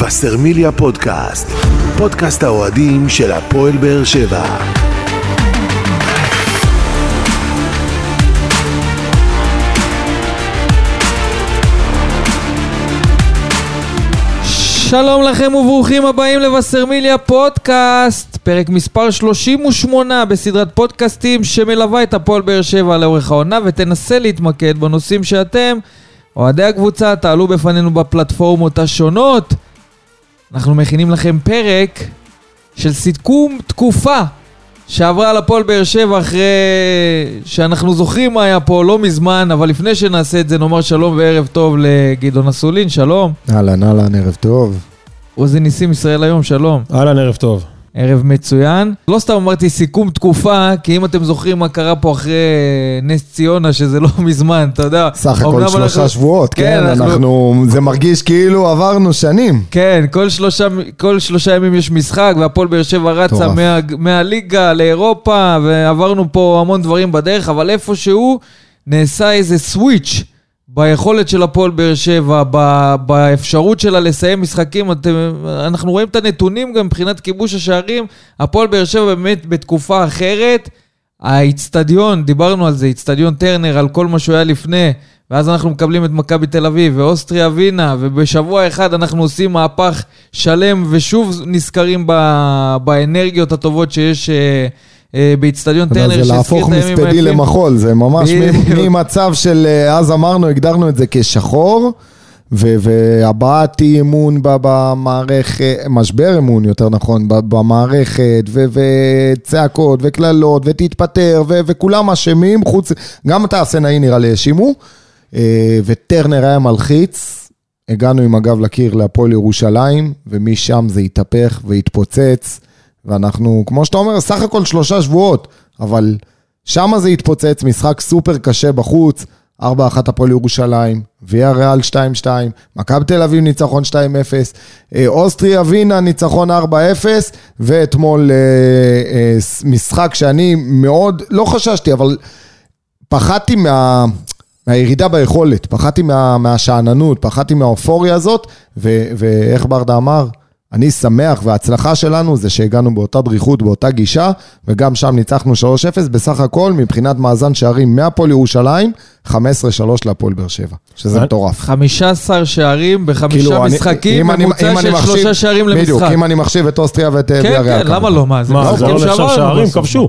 וסרמיליה פודקאסט, פודקאסט האוהדים של הפועל באר שבע. שלום לכם וברוכים הבאים לבשרמיליה פודקאסט, פרק מספר 38 בסדרת פודקאסטים שמלווה את הפועל באר שבע לאורך העונה ותנסה להתמקד בנושאים שאתם, אוהדי הקבוצה, תעלו בפנינו בפלטפורמות השונות. אנחנו מכינים לכם פרק של סיכום תקופה שעברה על הפועל באר שבע אחרי שאנחנו זוכרים מה היה פה לא מזמן, אבל לפני שנעשה את זה נאמר שלום וערב טוב לגדעון אסולין, שלום. אהלן, אהלן, ערב טוב. עוזי ניסים ישראל היום, שלום. אהלן, ערב טוב. ערב מצוין. לא סתם אמרתי סיכום תקופה, כי אם אתם זוכרים מה קרה פה אחרי נס ציונה, שזה לא מזמן, אתה יודע. סך הכל שלושה אנחנו- שבועות, כן, כן, אנחנו- אנחנו... זה מרגיש כאילו עברנו שנים. כן, כל שלושה, כל שלושה ימים יש משחק, והפועל באר שבע רצה. מה, מהליגה לאירופה, ועברנו פה המון דברים בדרך, אבל איפשהו נעשה איזה סוויץ' ביכולת של הפועל באר שבע, ב, באפשרות שלה לסיים משחקים. אתם, אנחנו רואים את הנתונים גם מבחינת כיבוש השערים. הפועל באר שבע באמת בתקופה אחרת. האיצטדיון, דיברנו על זה, איצטדיון טרנר, על כל מה שהוא היה לפני, ואז אנחנו מקבלים את מכבי תל אביב ואוסטריה ווינה, ובשבוע אחד אנחנו עושים מהפך שלם ושוב נזכרים ב- באנרגיות הטובות שיש אה, אה, באיצטדיון אתה יודע, טרנר, זה להפוך מספדי למחול, זה ממש ממצב של, אה, אז אמרנו, הגדרנו את זה כשחור, והבעת אי אמון במערכת, משבר אמון יותר נכון, במערכת, וצעקות וקללות, ותתפטר, וכולם אשמים, חוץ, גם את האסנאי נראה לי האשימו, אה, וטרנר היה מלחיץ, הגענו עם הגב לקיר להפועל ירושלים, ומשם זה התהפך והתפוצץ, ואנחנו, כמו שאתה אומר, סך הכל שלושה שבועות, אבל שם זה התפוצץ, משחק סופר קשה בחוץ, 4-1 הפועל ירושלים, ויה ריאל 2-2, מכבי תל אביב ניצחון 2-0, אה, אוסטריה ווינה ניצחון 4-0, ואתמול אה, אה, משחק שאני מאוד, לא חששתי, אבל פחדתי מה, מהירידה ביכולת, פחדתי מה, מהשאננות, פחדתי מהאופוריה הזאת, ו, ואיך ברדה אמר? אני שמח, וההצלחה שלנו זה שהגענו באותה דריכות, באותה גישה, וגם שם ניצחנו 3-0, בסך הכל, מבחינת מאזן שערים מהפועל ירושלים, 15-3 להפועל באר שבע, שזה מטורף. 15 שערים בחמישה כאילו, משחקים, אם אני- ממוצע אם אני של מחשיב- שלושה שערים בדיוק, למשחק. אם אני מחשיב את אוסטריה ואת אה, כן, ויה ריאל. כן, למה. לא? מה, זה מה, זה משחקים לא נחשב שעברנו שערים? כבשו.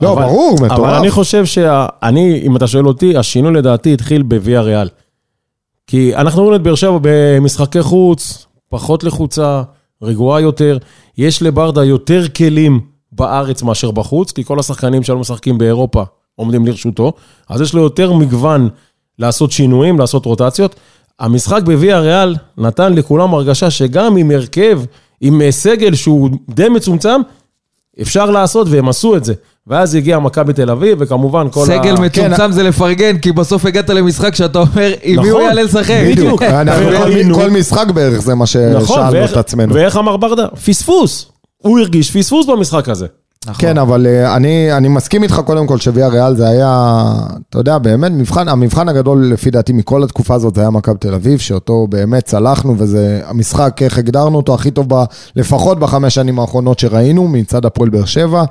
לא, אבל- ברור, אבל מטורף. אני חושב שאני, אם אתה שואל אותי, השינוי לדעתי התחיל בוויה ריאל. כי אנחנו רואים את באר שבע במשחקי חוץ, פחות לחוצה, רגועה יותר. יש לברדה יותר כלים בארץ מאשר בחוץ, כי כל השחקנים שלנו משחקים באירופה עומדים לרשותו, אז יש לו יותר מגוון לעשות שינויים, לעשות רוטציות. המשחק בוויה ריאל נתן לכולם הרגשה שגם עם הרכב, עם אה, סגל שהוא די מצומצם, אפשר לעשות, והם עשו את זה. ואז הגיע מכבי תל אביב, וכמובן כל סגל ה... מצומצם זה לפרגן, כי בסוף הגעת למשחק שאתה אומר, עם מי הוא נכון, יעלה לשחק? בדיוק. כל- כל משחק בערך זה מה נכון, ששאלנו ואיך- את עצמנו. ואיך אמר ברדה? פספוס. הוא הרגיש פספוס במשחק הזה. נכון. כן, אבל אה, אני, אני מסכים איתך קודם כל שוויה ריאל זה היה, אתה יודע, באמת, מבחן, המבחן הגדול לפי דעתי מכל התקופה הזאת זה היה מכבי תל אביב, שאותו באמת צלחנו, וזה המשחק, איך הגדרנו אותו, הכי טוב, ב, לפחות בחמש שנים האחרונות שראינו, מצד הפועל באר שבע.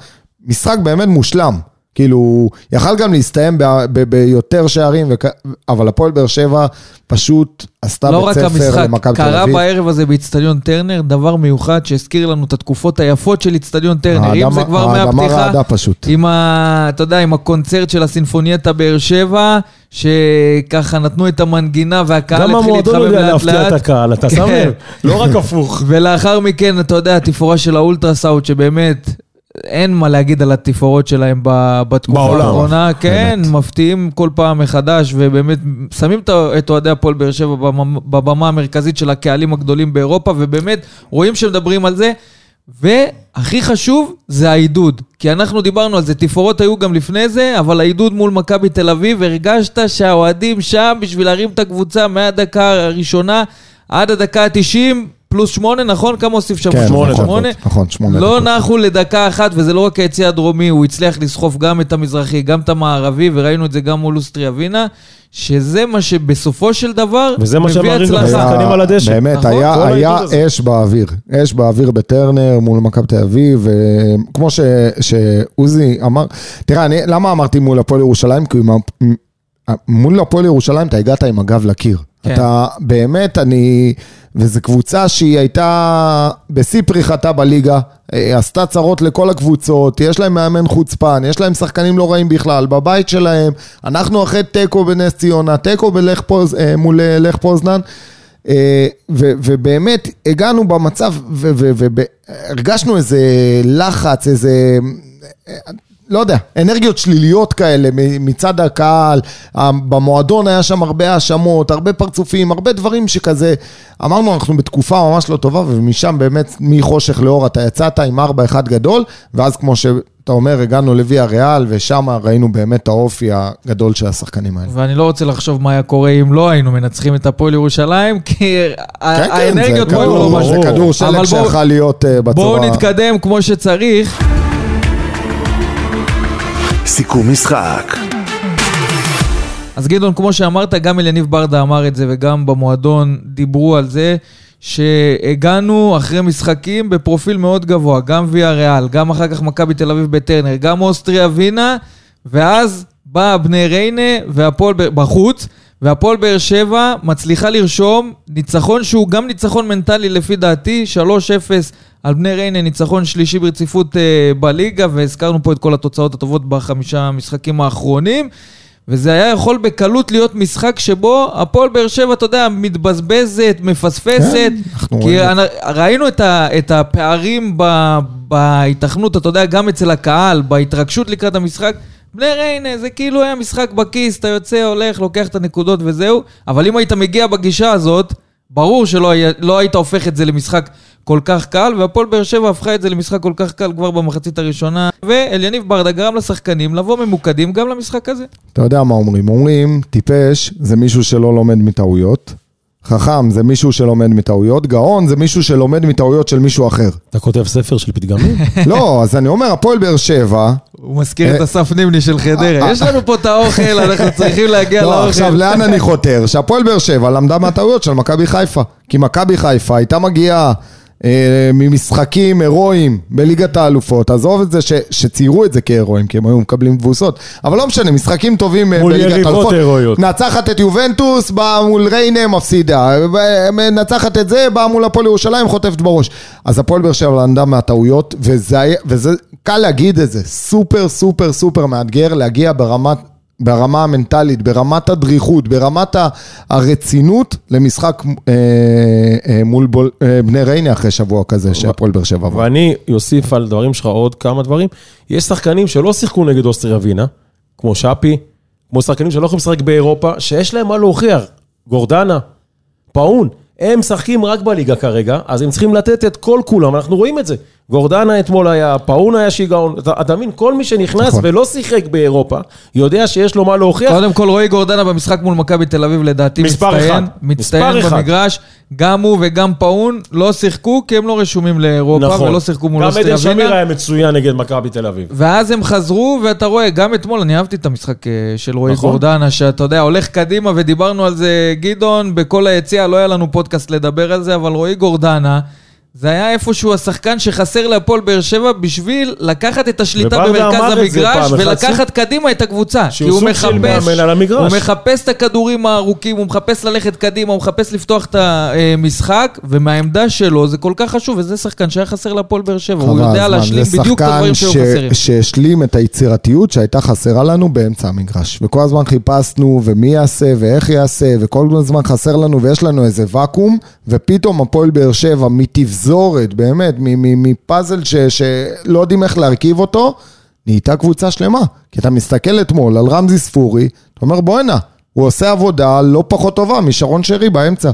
משחק באמת מושלם. כאילו, יכל גם להסתיים ב- ב- ביותר שערים, וכ... אבל הפועל באר שבע פשוט עשתה לא בית רק ספר המשחק, למכבי תל קרה אביב. בערב הזה באיצטדיון טרנר דבר מיוחד שהזכיר לנו את התקופות היפות של איצטדיון טרנר. אם זה האדמה- כבר האדמה מהפתיחה, רעדה פשוט. עם ה... אתה יודע, עם הקונצרט של הסימפונייטה באר שבע, שככה נתנו את המנגינה והקהל גם התחיל המועדון להתחמם יודע לאט להפתיע את לאט. הקהל, אתה שם כן. לב? לא רק הפוך. ולאחר מכן, אתה יודע, התפאורה של האולטרסאוט, שבאמת... אין מה להגיד על התפאורות שלהם בתקופה. האחרונה, כן, באמת. מפתיעים כל פעם מחדש, ובאמת שמים את- אוהדי הפועל באר שבע במ- בבמה המרכזית של הקהלים הגדולים באירופה, ובאמת רואים שמדברים על זה, והכי חשוב זה העידוד, כי אנחנו דיברנו על זה, תפאורות היו גם לפני זה, אבל העידוד מול מכבי תל אביב, הרגשת שהאוהדים שם בשביל להרים את הקבוצה מהדקה הראשונה עד הדקה ה-90, פלוס שמונה, נכון? כמה הוסיף שם? כן, שמונה נכון, שמונה? נכון, שמונה לא דקות. נחו לדקה אחת, וזה לא רק היציא הדרומי, הוא הצליח לסחוף גם את המזרחי, גם את המערבי, וראינו את זה גם מול אוסטריה ווינה, שזה מה שבסופו של דבר וזה מה מביא שמראים. השחקנים על הדשא. באמת, נכון? היה, היה. אש באוויר. אש באוויר בטרנר מול מכבי תל אביב, וכמו ש- שעוזי אמר, תראה, אני, למה אמרתי מול הפועל ירושלים? כי מול הפועל ירושלים אתה הגעת עם הגב לקיר. כן. אתה באמת, אני... וזו קבוצה שהיא הייתה בשיא פריחתה בליגה, אה, עשתה צרות לכל הקבוצות, יש להם מאמן חוצפן, יש להם שחקנים לא רעים בכלל, בבית שלהם, אנחנו אחרי תיקו בנס ציונה, תיקו פוז, אה, מול אה, לך פוזנן, ו- ובאמת הגענו במצב, והרגשנו איזה לחץ, איזה... לא יודע, אנרגיות שליליות כאלה מצד הקהל, במועדון היה שם הרבה האשמות, הרבה פרצופים, הרבה דברים שכזה, אמרנו אנחנו בתקופה ממש לא טובה, ומשם באמת מחושך לאור אתה יצאת עם 4-1 גדול, ואז כמו שאתה אומר, הגענו לוויה ריאל, ושם ראינו באמת את האופי הגדול של השחקנים האלה. ואני לא רוצה לחשוב מה היה קורה אם לא היינו מנצחים את הפועל ירושלים, כי כן, כן, האנרגיות פה היו לא זה. כדור שלג שיכול להיות אה, בצורה... בואו נתקדם כמו שצריך. סיכום משחק. אז גדעון, כמו שאמרת, גם אליניב ברדה אמר את זה וגם במועדון דיברו על זה שהגענו אחרי משחקים בפרופיל מאוד גבוה, גם ויה ריאל, גם אחר כך מכבי תל אביב בטרנר, גם אוסטריה ווינה, ואז באה בני ריינה והפועל בחוץ, והפועל באר שבע מצליחה לרשום ניצחון שהוא גם ניצחון מנטלי לפי דעתי, 3-0 על בני ריינה, ניצחון שלישי ברציפות אה, בליגה, והזכרנו פה את כל התוצאות הטובות בחמישה המשחקים האחרונים. וזה היה יכול בקלות להיות משחק שבו הפועל באר שבע, אתה יודע, מתבזבזת, מפספסת. כן, אנחנו כי רואים. אנ- ראינו את, ה, את הפערים ב, בהיתכנות, אתה יודע, גם אצל הקהל, בהתרגשות לקראת המשחק. בני ריינה, זה כאילו היה משחק בכיס, אתה יוצא, הולך, לוקח את הנקודות וזהו. אבל אם היית מגיע בגישה הזאת, ברור שלא היה, לא היית הופך את זה למשחק כל כך קל, והפועל באר שבע הפכה את זה למשחק כל כך קל כבר במחצית הראשונה. ואליניב ברדה גרם לשחקנים לבוא ממוקדים גם למשחק הזה. אתה יודע מה אומרים? אומרים, טיפש זה מישהו שלא לומד מטעויות, חכם זה מישהו שלומד מטעויות, גאון זה מישהו שלומד מטעויות של מישהו אחר. אתה כותב ספר של פתגמים? לא, אז אני אומר, הפועל באר שבע, הוא מזכיר את אה, אסף נימני של חדרה. יש לנו פה את האוכל, אנחנו צריכים להגיע לא, לאוכל. עכשיו לאן אני חותר? שהפועל באר שבע למדה מהטעויות של מכבי חיפה. כי מכבי חיפה הייתה מגיעה אה, ממשחקים הירואיים בליגת האלופות, עזוב את זה ש, שציירו את זה כהירואיים, כי הם היו מקבלים תבוסות, אבל לא משנה, משחקים טובים אה, בליגת האלופות. נצחת את יובנטוס, באה מול ריינה, מפסידה. מנצחת את זה, באה מול הפועל ירושלים, חוטפת בראש. אז הפועל באר שבע למדה מהטעויות, וזה, וזה קל להגיד את זה, סופר סופר סופר מאתגר להגיע ברמת... ברמה המנטלית, ברמת הדריכות, ברמת הרצינות למשחק אה, אה, מול בול, אה, בני ריינה אחרי שבוע כזה שהפועל באר שבע עבר. ואני אוסיף על דברים שלך עוד כמה דברים. יש שחקנים שלא שיחקו נגד אוסטריה ווינה, כמו שפי, כמו שחקנים שלא יכולים לשחק באירופה, שיש להם מה להוכיח. גורדנה, פאון, הם משחקים רק בליגה כרגע, אז הם צריכים לתת את כל כולם, אנחנו רואים את זה. גורדנה אתמול היה, פאון היה שיגעון, אתה אתה מבין, כל מי שנכנס נכון. ולא שיחק באירופה, יודע שיש לו מה להוכיח. קודם כל, רועי גורדנה במשחק מול מכבי תל אביב, לדעתי מספר מצטיין. אחד. מצטיין מספר אחד. במגרש. גם הוא וגם פאון לא שיחקו, כי הם לא רשומים לאירופה, נכון. ולא שיחקו מול גם אוסטריה עדן שמיר ווינה. היה מצוין נגד מכבי תל אביב. ואז הם חזרו, ואתה רואה, גם אתמול, אני אהבתי את המשחק אה, של רועי נכון. גורדנה, שאתה יודע, הולך קדימה, ודיברנו על זה, גדעון, בכל היציאה, לא היה לנו פודקאסט לדבר על זה, אבל רועי גורדנה, זה היה איפשהו השחקן שחסר להפועל באר שבע בשביל לקחת את השליטה במרכז זה המגרש ולקחת קדימה את הקבוצה. כי הוא מחפש. הוא מחפש את הכדורים הארוכים, הוא מחפש ללכת קדימה, הוא מחפש לפתוח את המשחק, ומהעמדה שלו זה כל כך חשוב, וזה שחקן שהיה חסר להפועל באר שבע, הוא יודע הזמן. להשלים זה בדיוק את הדברים שהיו שחקן חסרים. ש- שהשלים את היצירתיות שהייתה חסרה לנו באמצע המגרש. וכל הזמן חיפשנו, ומי יעשה, ואיך יעשה, וכל הזמן חסר לנו, ויש לנו איזה ואקום, ופתאום הפועל באר שבע מתפזורת, באמת, מפאזל ש- שלא יודעים איך להרכיב אותו, נהייתה קבוצה שלמה. כי אתה מסתכל אתמול על רמזי ספורי, אתה אומר בואנה, הוא עושה עבודה לא פחות טובה משרון שרי באמצע,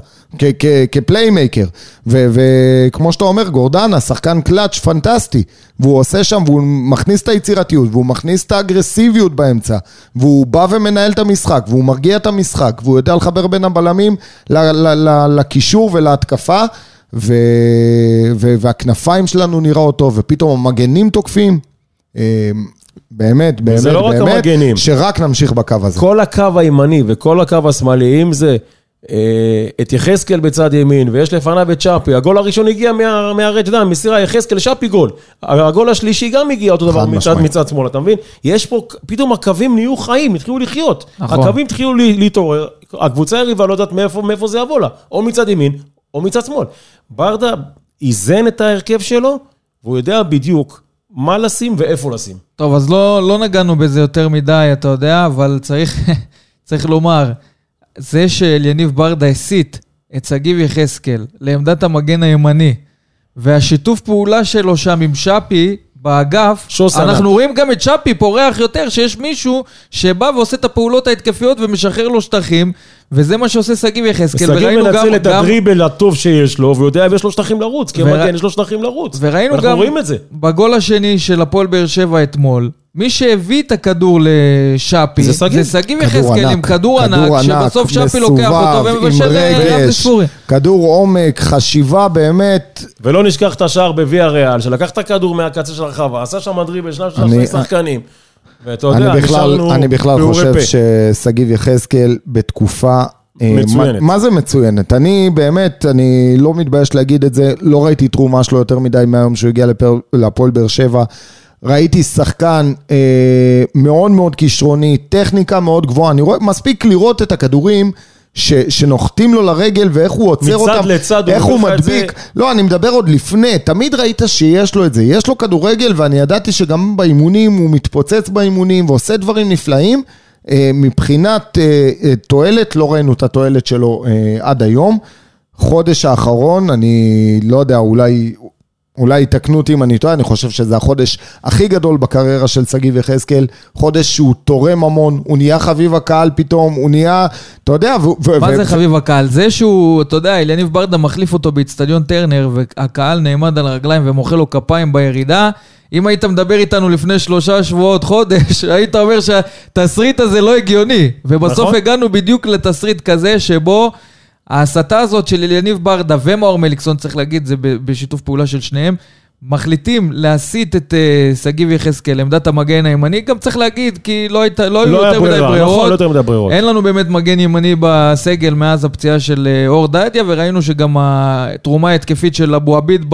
כפליימייקר. וכמו שאתה אומר, גורדנה, שחקן קלאץ' פנטסטי, והוא עושה שם, והוא מכניס את היצירתיות, והוא מכניס את האגרסיביות באמצע, והוא בא ומנהל את המשחק, והוא מרגיע את המשחק, והוא יודע לחבר בין הבלמים לקישור ולהתקפה. ו... ו... והכנפיים שלנו נראות טוב, ופתאום המגנים תוקפים. אה, באמת, באמת, לא באמת, המגנים. שרק נמשיך בקו הזה. כל הקו הימני וכל הקו השמאלי, אם זה אה, את יחזקאל בצד ימין, ויש לפניו את צ'אפי, הגול הראשון הגיע מה- מהרץ' דם, מסירה יחזקאל, צ'אפי גול. הגול השלישי גם הגיע אותו דבר מצד. מצד שמאל, אתה מבין? יש פה, פתאום הקווים נהיו חיים, התחילו לחיות. נכון. הקווים התחילו לה- להתעורר, הקבוצה היריבה לא יודעת מאיפה, מאיפה זה יבוא לה, או מצד ימין, או מצד שמאל. ברדה איזן את ההרכב שלו, והוא יודע בדיוק מה לשים ואיפה לשים. טוב, אז לא, לא נגענו בזה יותר מדי, אתה יודע, אבל צריך, צריך לומר, זה שאליניב ברדה הסיט את שגיב יחזקאל לעמדת המגן הימני, והשיתוף פעולה שלו שם עם שפי באגף, שוס אנחנו. רואים גם את שפי פורח יותר, שיש מישהו שבא ועושה את הפעולות ההתקפיות ומשחרר לו שטחים, וזה מה שעושה שגיב יחזקאל, שגיב וראינו גם... מנצל את הדריבל הטוב שיש לו, והוא יודע אם יש לו שטחים לרוץ, כי המגן יש לו שטחים לרוץ. וראינו אנחנו גם רואים את זה. בגול השני של הפועל באר שבע אתמול, מי שהביא את הכדור לשאפי, זה שגיב. זה שגיב יחזקאל עם כדור ענק, כדור ענק, שבסוף שפי לוקח אותו ומבשל לספורי. כדור עומק, חשיבה באמת, ולא נשכח את השער בוויה ריאל, שלקח את הכדור מהקצה של הרחבה, עשה שם דריבל, שניים שלושה שני שחקנים. ואתה יודע, אני בכלל, נשארנו אני בכלל חושב. ששגיב יחזקאל בתקופה... אה, מצוינת. מה, מה זה מצוינת? אני באמת, אני לא מתבייש להגיד את זה, לא ראיתי תרומה שלו יותר מדי מהיום שהוא הגיע להפועל באר שבע. ראיתי שחקן אה, מאוד מאוד כישרוני, טכניקה מאוד גבוהה. אני רואה, מספיק לראות את הכדורים ש, שנוחתים לו לרגל ואיך הוא עוצר מצד אותם. לצד הוא איך הוא לך את זה. מדביק. לא, אני מדבר עוד לפני, תמיד ראית שיש לו את זה. יש לו כדורגל, ואני ידעתי שגם באימונים, הוא מתפוצץ באימונים ועושה דברים נפלאים. אה, מבחינת אה, אה, תועלת, לא ראינו את התועלת שלו עד היום. חודש האחרון, אני לא יודע, אולי... אולי יתקנו אותי אם אני טועה, אני חושב שזה החודש הכי גדול בקריירה של שגיב יחזקאל, חודש שהוא תורם המון, הוא נהיה חביב הקהל פתאום, הוא נהיה, אתה יודע, ו- ו- מה ו- זה חביב הקהל? זה שהוא, אתה יודע, אליניב ברדה מחליף אותו באיצטדיון טרנר, והקהל נעמד על הרגליים ומוחא לו כפיים בירידה. אם היית מדבר איתנו לפני שלושה שבועות, חודש, היית אומר שהתסריט הזה לא הגיוני. ובסוף נכון. הגענו בדיוק לתסריט כזה שבו ההסתה הזאת של אליניב ברדה ומאור מליקסון, צריך להגיד, זה בשיתוף פעולה של שניהם, מחליטים להסיט את אה, שגיב יחזקאל לעמדת המגן הימני. גם צריך להגיד, כי לא, היית, לא היו לא היה יותר מדי ברירה, ברירות. נכון, לא יותר מדי ברירות. אין לנו באמת מגן ימני בסגל מאז הפציעה של אה, אור דדיה, וראינו שגם התרומה ההתקפית של אבו עביד.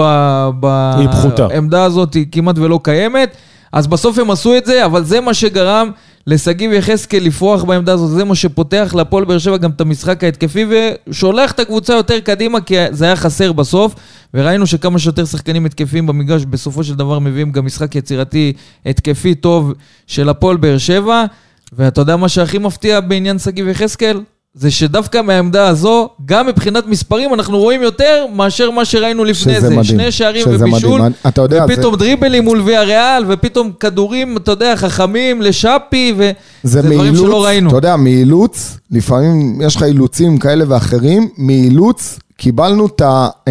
בעמדה הזאת היא כמעט ולא קיימת. אז בסוף הם עשו את זה, אבל זה מה שגרם לשגיב יחזקאל לפרוח בעמדה הזאת, זה מה שפותח להפועל באר שבע גם את המשחק ההתקפי, ושולח את הקבוצה יותר קדימה, כי זה היה חסר בסוף, וראינו שכמה שיותר שחקנים התקפיים במגרש, בסופו של דבר מביאים גם משחק יצירתי התקפי טוב של הפועל באר שבע. ואתה יודע מה שהכי מפתיע בעניין שגיב יחזקאל? זה שדווקא מהעמדה הזו, גם מבחינת מספרים, אנחנו רואים יותר מאשר מה שראינו לפני שזה זה. מדהים, שני שערים ובישול, יודע, ופתאום דריבלים מול ויה ריאל, ופתאום כדורים, אתה יודע, חכמים לשאפי, וזה זה דברים מאילוץ, שלא ראינו. אתה יודע, מאילוץ, לפעמים יש לך אילוצים כאלה ואחרים, מאילוץ קיבלנו את,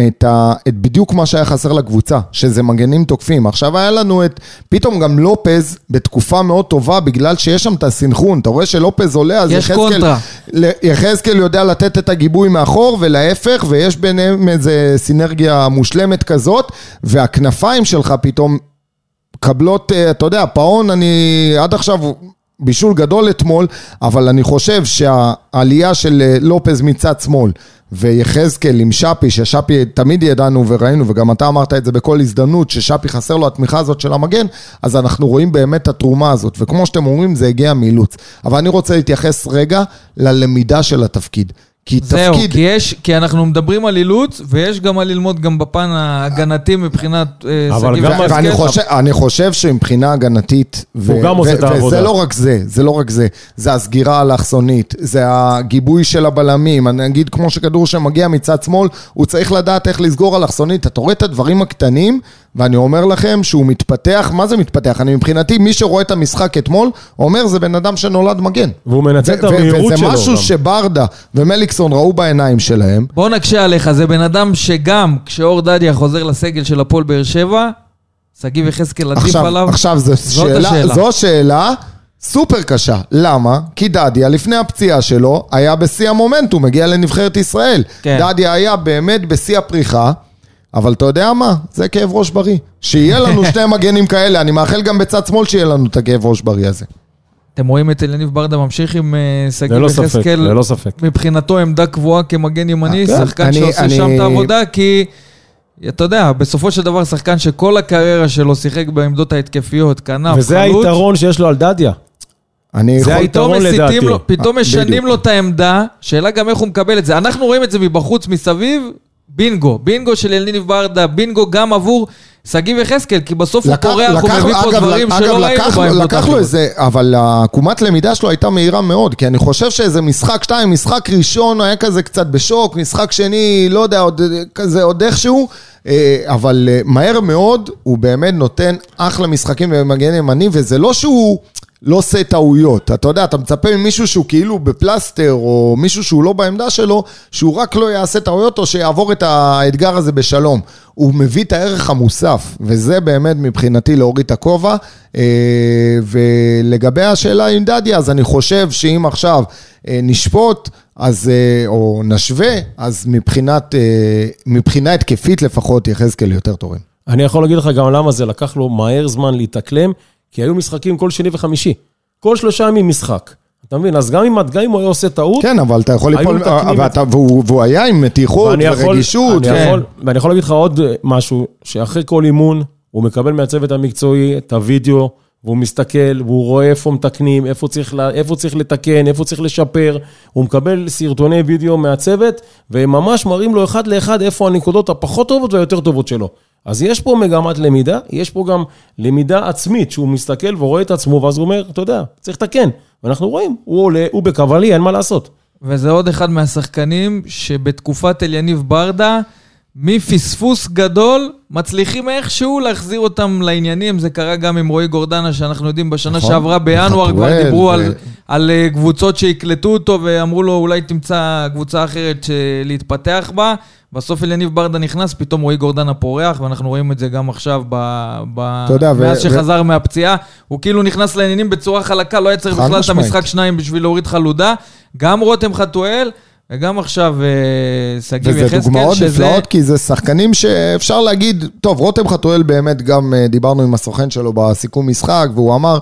את, את בדיוק מה שהיה חסר לקבוצה, שזה מגנים תוקפים. עכשיו היה לנו את, פתאום גם לופז בתקופה מאוד טובה, בגלל שיש שם את הסנכרון, אתה רואה שלופז עולה, אז יחזקאל- יודע לתת את הגיבוי מאחור, ולהפך, ויש ביניהם איזה סינרגיה מושלמת כזאת, והכנפיים שלך פתאום מקבלות, אה, אתה יודע, פאון, אני עד עכשיו בישול גדול אתמול, אבל אני חושב שהעלייה של אה, לופז מצד שמאל ויחזקאל עם שפי, ששפי תמיד ידענו וראינו, וגם אתה אמרת את זה בכל הזדמנות, ששפי חסר לו התמיכה הזאת של המגן, אז אנחנו רואים באמת את התרומה הזאת, וכמו שאתם אומרים, זה הגיע מאילוץ. אבל אני רוצה להתייחס רגע ללמידה של התפקיד. כי זהו, תפקיד... כי יש, כי אנחנו מדברים על אילוץ, ויש גם מה ללמוד גם בפן ההגנתי מבחינת אה, אבל שגיב גם יחזקאל. ואני חושב, אני חושב שמבחינה הגנתית, ו- הוא גם עושה את העבודה. וזה לא רק זה, זה לא רק זה, זה הסגירה האלכסונית, זה הגיבוי של הבלמים, אני אגיד כמו שכדור שמגיע מצד שמאל, הוא צריך לדעת איך לסגור אלכסונית, אתה רואה את הדברים הקטנים, ואני אומר לכם שהוא מתפתח, מה זה מתפתח? אני מבחינתי, מי שרואה את המשחק אתמול, אומר זה בן אדם שנולד מגן. והוא מנצל את המהירות וזה שלו. משהו גם. שברדה ומליקסון ראו בעיניים שלהם, בוא נקשה עליך, זה בן אדם שגם כשאור דדיה חוזר לסגל של הפועל באר שבע, שגיב יחזקאל עדיף עכשיו, עליו. עכשיו זו שאלה, השאלה. זו שאלה סופר קשה. למה? כי דדיה, לפני הפציעה שלו, היה בשיא המומנטום, הגיע לנבחרת ישראל. כן. דדיה היה באמת בשיא הפריחה, אבל אתה יודע מה? זה כאב ראש בריא. שיהיה לנו שני מגנים כאלה, אני מאחל גם בצד שמאל שיהיה לנו את הכאב ראש בריא הזה. אתם רואים את אליניב ברדה ממשיך עם אה, שגיב ללא ספק, יחזקאל, ללא ספק. מבחינתו עמדה קבועה כמגן ימני, שחקן אני- שעושה אני- שם את העבודה, כי אתה יודע, בסופו של דבר שחקן שכל הקריירה שלו שיחק בעמדות ההתקפיות, כנף, חלוץ, וזה היתרון שיש לו על דדיה. אני זה יכול... היתרון לדעתי. לו, פתאום אה, משנים בדיוק. לו את העמדה, שאלה גם איך הוא מקבל את זה. אנחנו רואים את זה מבחוץ, מסביב, בינגו. בינגו של אליניב ברדה, בינגו גם עבור שגיב יחזקאל, כי בסוף הוא לקח- פורח, הוא לקח- מביא פה אגב, דברים אגב, שלא ראינו לקח- בעמדות לקח לו. איזה, אבל העקומת למידה שלו הייתה מהירה מאוד, כי אני חושב שאיזה משחק שתיים, משחק ראשון היה כזה קצת בשוק, משחק שני, לא יודע, עוד כזה, עוד איכשהו, אה, אבל אה, מהר מאוד הוא באמת נותן אחלה משחקים במגן ימני, וזה לא שהוא... לא עושה טעויות. אתה יודע, אתה מצפה ממישהו שהוא כאילו בפלסטר, או מישהו שהוא לא בעמדה שלו, שהוא רק לא יעשה טעויות, או שיעבור את האתגר הזה בשלום. הוא מביא את הערך המוסף, וזה באמת מבחינתי להוריד את הכובע. ולגבי השאלה עם דדיה, אז אני חושב שאם עכשיו אה, נשפוט, אז, אה, או נשווה, אז מבחינת, אה, מבחינה התקפית לפחות, יחזקאל יותר תורם. אני יכול להגיד לך גם למה זה לקח לו מהר זמן להתאקלם, כי היו משחקים כל שני וחמישי. כל שלושה ימים משחק. אתה מבין? אז גם אם, גם אם הוא היה עושה טעות, כן, אבל אתה יכול ליפול, את ואתה, והוא, והוא היה עם מתיחות ורגישות. אני כן. יכול- ואני יכול להגיד לך עוד משהו, שאחרי כל אימון, הוא מקבל מהצוות המקצועי את הוידאו, והוא מסתכל, והוא רואה איפה מתקנים, איפה צריך, לה- איפה צריך לתקן, איפה צריך לשפר. הוא מקבל סרטוני וידאו מהצוות, והם ממש מראים לו אחד לאחד איפה הנקודות הפחות טובות והיותר טובות שלו. אז יש פה מגמת למידה, יש פה גם למידה עצמית, שהוא מסתכל ורואה את עצמו, ואז הוא אומר, אתה יודע, צריך לתקן. ואנחנו רואים, הוא עולה, הוא בקבלי, אין מה לעשות. וזה עוד אחד מהשחקנים שבתקופת אליניב ברדה, מפספוס גדול, מצליחים איכשהו להחזיר אותם לעניינים. זה קרה גם עם רועי גורדנה, שאנחנו יודעים בשנה נכון. שעברה, בינואר כבר דיברו ו- על, על אה, קבוצות שיקלטו אותו, ואמרו לו, אולי תמצא קבוצה אחרת להתפתח בה. בסוף אליניב ברדה נכנס, פתאום רועי גורדנה פורח, ואנחנו רואים את זה גם עכשיו, ב, ב, ו- מאז ו- שחזר מהפציעה. הוא כאילו נכנס לעניינים בצורה חלקה, לא היה צריך בכלל את משמעית. המשחק שניים בשביל להוריד חלודה. גם רותם חתואל, וגם עכשיו אה, שגיב וזה יחזקאל, דוגמאות שזה... נפלאות, כי זה שחקנים שאפשר להגיד, טוב, רותם חתואל באמת גם אה, דיברנו עם הסוכן שלו בסיכום משחק, והוא אמר,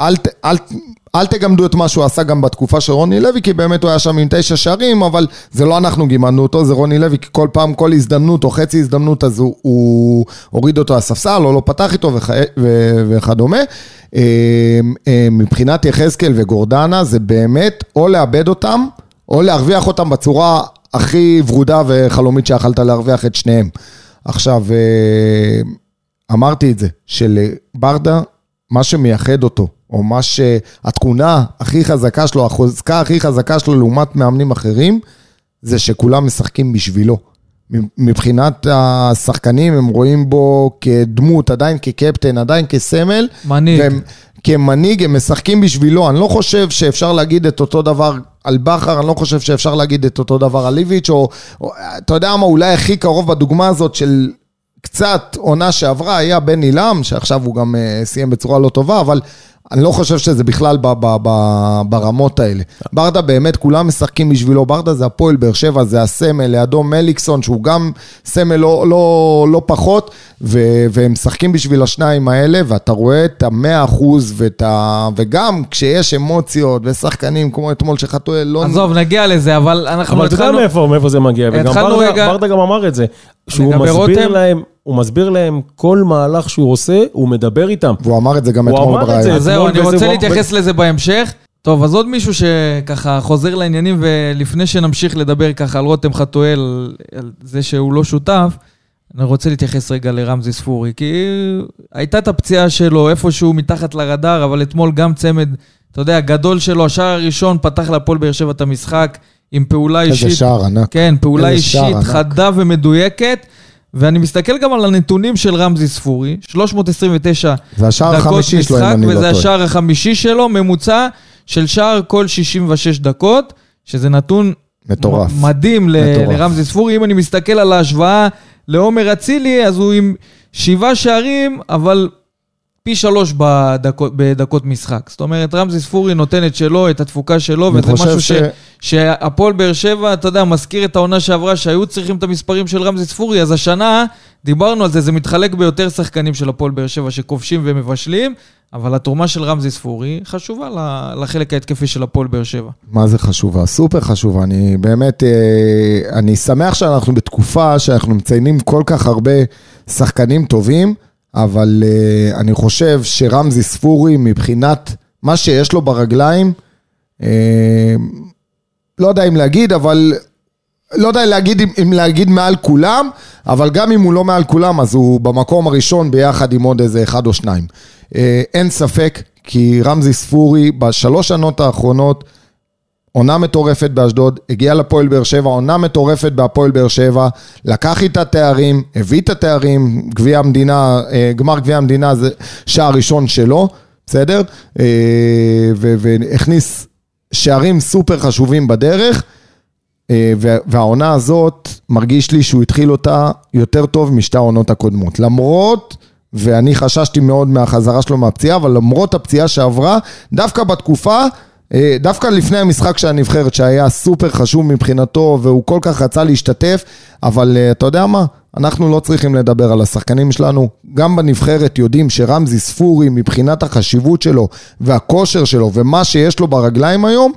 אל, אל, אל תגמדו את מה שהוא עשה גם בתקופה של רוני לוי, כי באמת הוא היה שם עם תשע שערים, אבל זה לא אנחנו גימדנו אותו, זה רוני לוי, כי כל פעם, כל הזדמנות או חצי הזדמנות, אז הוא, הוא הוריד אותו לספסל, או לא פתח איתו וכ, ו, וכדומה. אה, אה, מבחינת יחזקאל וגורדנה, זה באמת או לאבד אותם, או להרוויח אותם בצורה הכי ורודה וחלומית שיכלת להרוויח את שניהם. עכשיו, אה, אמרתי את זה, שלברדה, מה שמייחד אותו, או מה שהתכונה הכי חזקה שלו, החוזקה הכי חזקה שלו לעומת מאמנים אחרים, זה שכולם משחקים בשבילו. מבחינת השחקנים, הם רואים בו כדמות, עדיין כקפטן, עדיין כסמל. מנהיג. והם, כמנהיג, הם משחקים בשבילו. אני לא חושב שאפשר להגיד את אותו דבר על בכר, אני לא חושב שאפשר להגיד את אותו דבר על ליביץ', או, או אתה יודע מה, אולי הכי קרוב בדוגמה הזאת של קצת עונה שעברה, היה בן עילם, שעכשיו הוא גם uh, סיים בצורה לא טובה, אבל אני לא חושב שזה בכלל ב, ב, ב, ברמות האלה. ברדה באמת, כולם משחקים בשבילו, ברדה זה הפועל באר שבע, זה הסמל, לידו מליקסון, שהוא גם סמל לא, לא, לא פחות, ו, והם משחקים בשביל השניים האלה, ואתה רואה את המאה אחוז, ואת ה... וגם כשיש אמוציות ושחקנים כמו אתמול שחתואל לא... עזוב, נגיע לזה, אבל אנחנו אבל אתה יודע. מאיפה, מאיפה זה מגיע, וגם ברדה, רגע- ברדה גם אמר את זה, שהוא מסביר רותם? להם, הוא מסביר להם כל מהלך שהוא עושה, הוא מדבר איתם. והוא אמר את זה גם הוא אתמול אמר את בריאיון. זה. אז זהו, אני רוצה להתייחס לזה בהמשך. טוב, אז עוד מישהו שככה חוזר לעניינים, ולפני שנמשיך לדבר ככה על רותם חתואל, על זה שהוא לא שותף, אני רוצה להתייחס רגע לרמזי ספורי, כי הייתה את הפציעה שלו איפשהו מתחת לרדאר, אבל אתמול גם צמד, אתה יודע, גדול שלו, השער הראשון פתח להפועל באר שבע את המשחק עם פעולה אישית. איזה שער ענק. כן, פעולה איזה שער אישית ענק. חדה ומדויקת. ואני מסתכל גם על הנתונים של רמזי ספורי, 329 זה השער דקות משחק, לא וזה. השער החמישי שלו, ממוצע של שער כל 66 דקות, שזה נתון מטורף. מדהים מטורף. לרמזי ספורי. אם אני מסתכל על ההשוואה לעומר אצילי, אז הוא עם שבעה שערים, אבל פי שלוש בדקות, בדקות משחק. זאת אומרת, רמזי ספורי נותן את שלו, את התפוקה שלו, וזה משהו ש- ש... שהפועל באר שבע, אתה יודע, מזכיר את העונה שעברה, שהיו צריכים את המספרים של רמזי ספורי, אז השנה, דיברנו על זה, זה מתחלק ביותר שחקנים של הפועל באר שבע שכובשים ומבשלים, אבל התרומה של רמזי ספורי חשובה לחלק ההתקפי של הפועל באר שבע. מה זה חשובה? סופר חשובה. אני באמת, אה, אני שמח שאנחנו בתקופה שאנחנו מציינים כל כך הרבה שחקנים טובים, אבל אה, אני חושב שרמזי ספורי, מבחינת מה שיש לו ברגליים, אה, לא יודע אם להגיד, אבל... לא יודע להגיד, אם, אם להגיד מעל כולם, אבל גם אם הוא לא מעל כולם, אז הוא במקום הראשון ביחד עם עוד איזה אחד או שניים. אה, אין ספק, כי רמזי ספורי בשלוש שנות האחרונות, עונה מטורפת באשדוד, הגיע לפועל באר שבע, עונה מטורפת בהפועל באר שבע, לקח איתה תארים, הביא את התארים, גביע המדינה, אה, גמר גביע המדינה זה שער ראשון שלו, בסדר? אה, והכניס שערים סופר חשובים בדרך. אה, וה- והעונה הזאת, מרגיש לי שהוא התחיל אותה יותר טוב משתי העונות הקודמות. למרות, ואני חששתי מאוד מהחזרה שלו מהפציעה, אבל למרות הפציעה שעברה, דווקא בתקופה, דווקא לפני המשחק של הנבחרת, שהיה סופר חשוב מבחינתו, והוא כל כך רצה להשתתף, אבל אה, אתה יודע מה? אנחנו לא צריכים לדבר על השחקנים שלנו. גם בנבחרת יודעים שרמזי ספורי, מבחינת החשיבות שלו, והכושר שלו, ומה שיש לו ברגליים היום,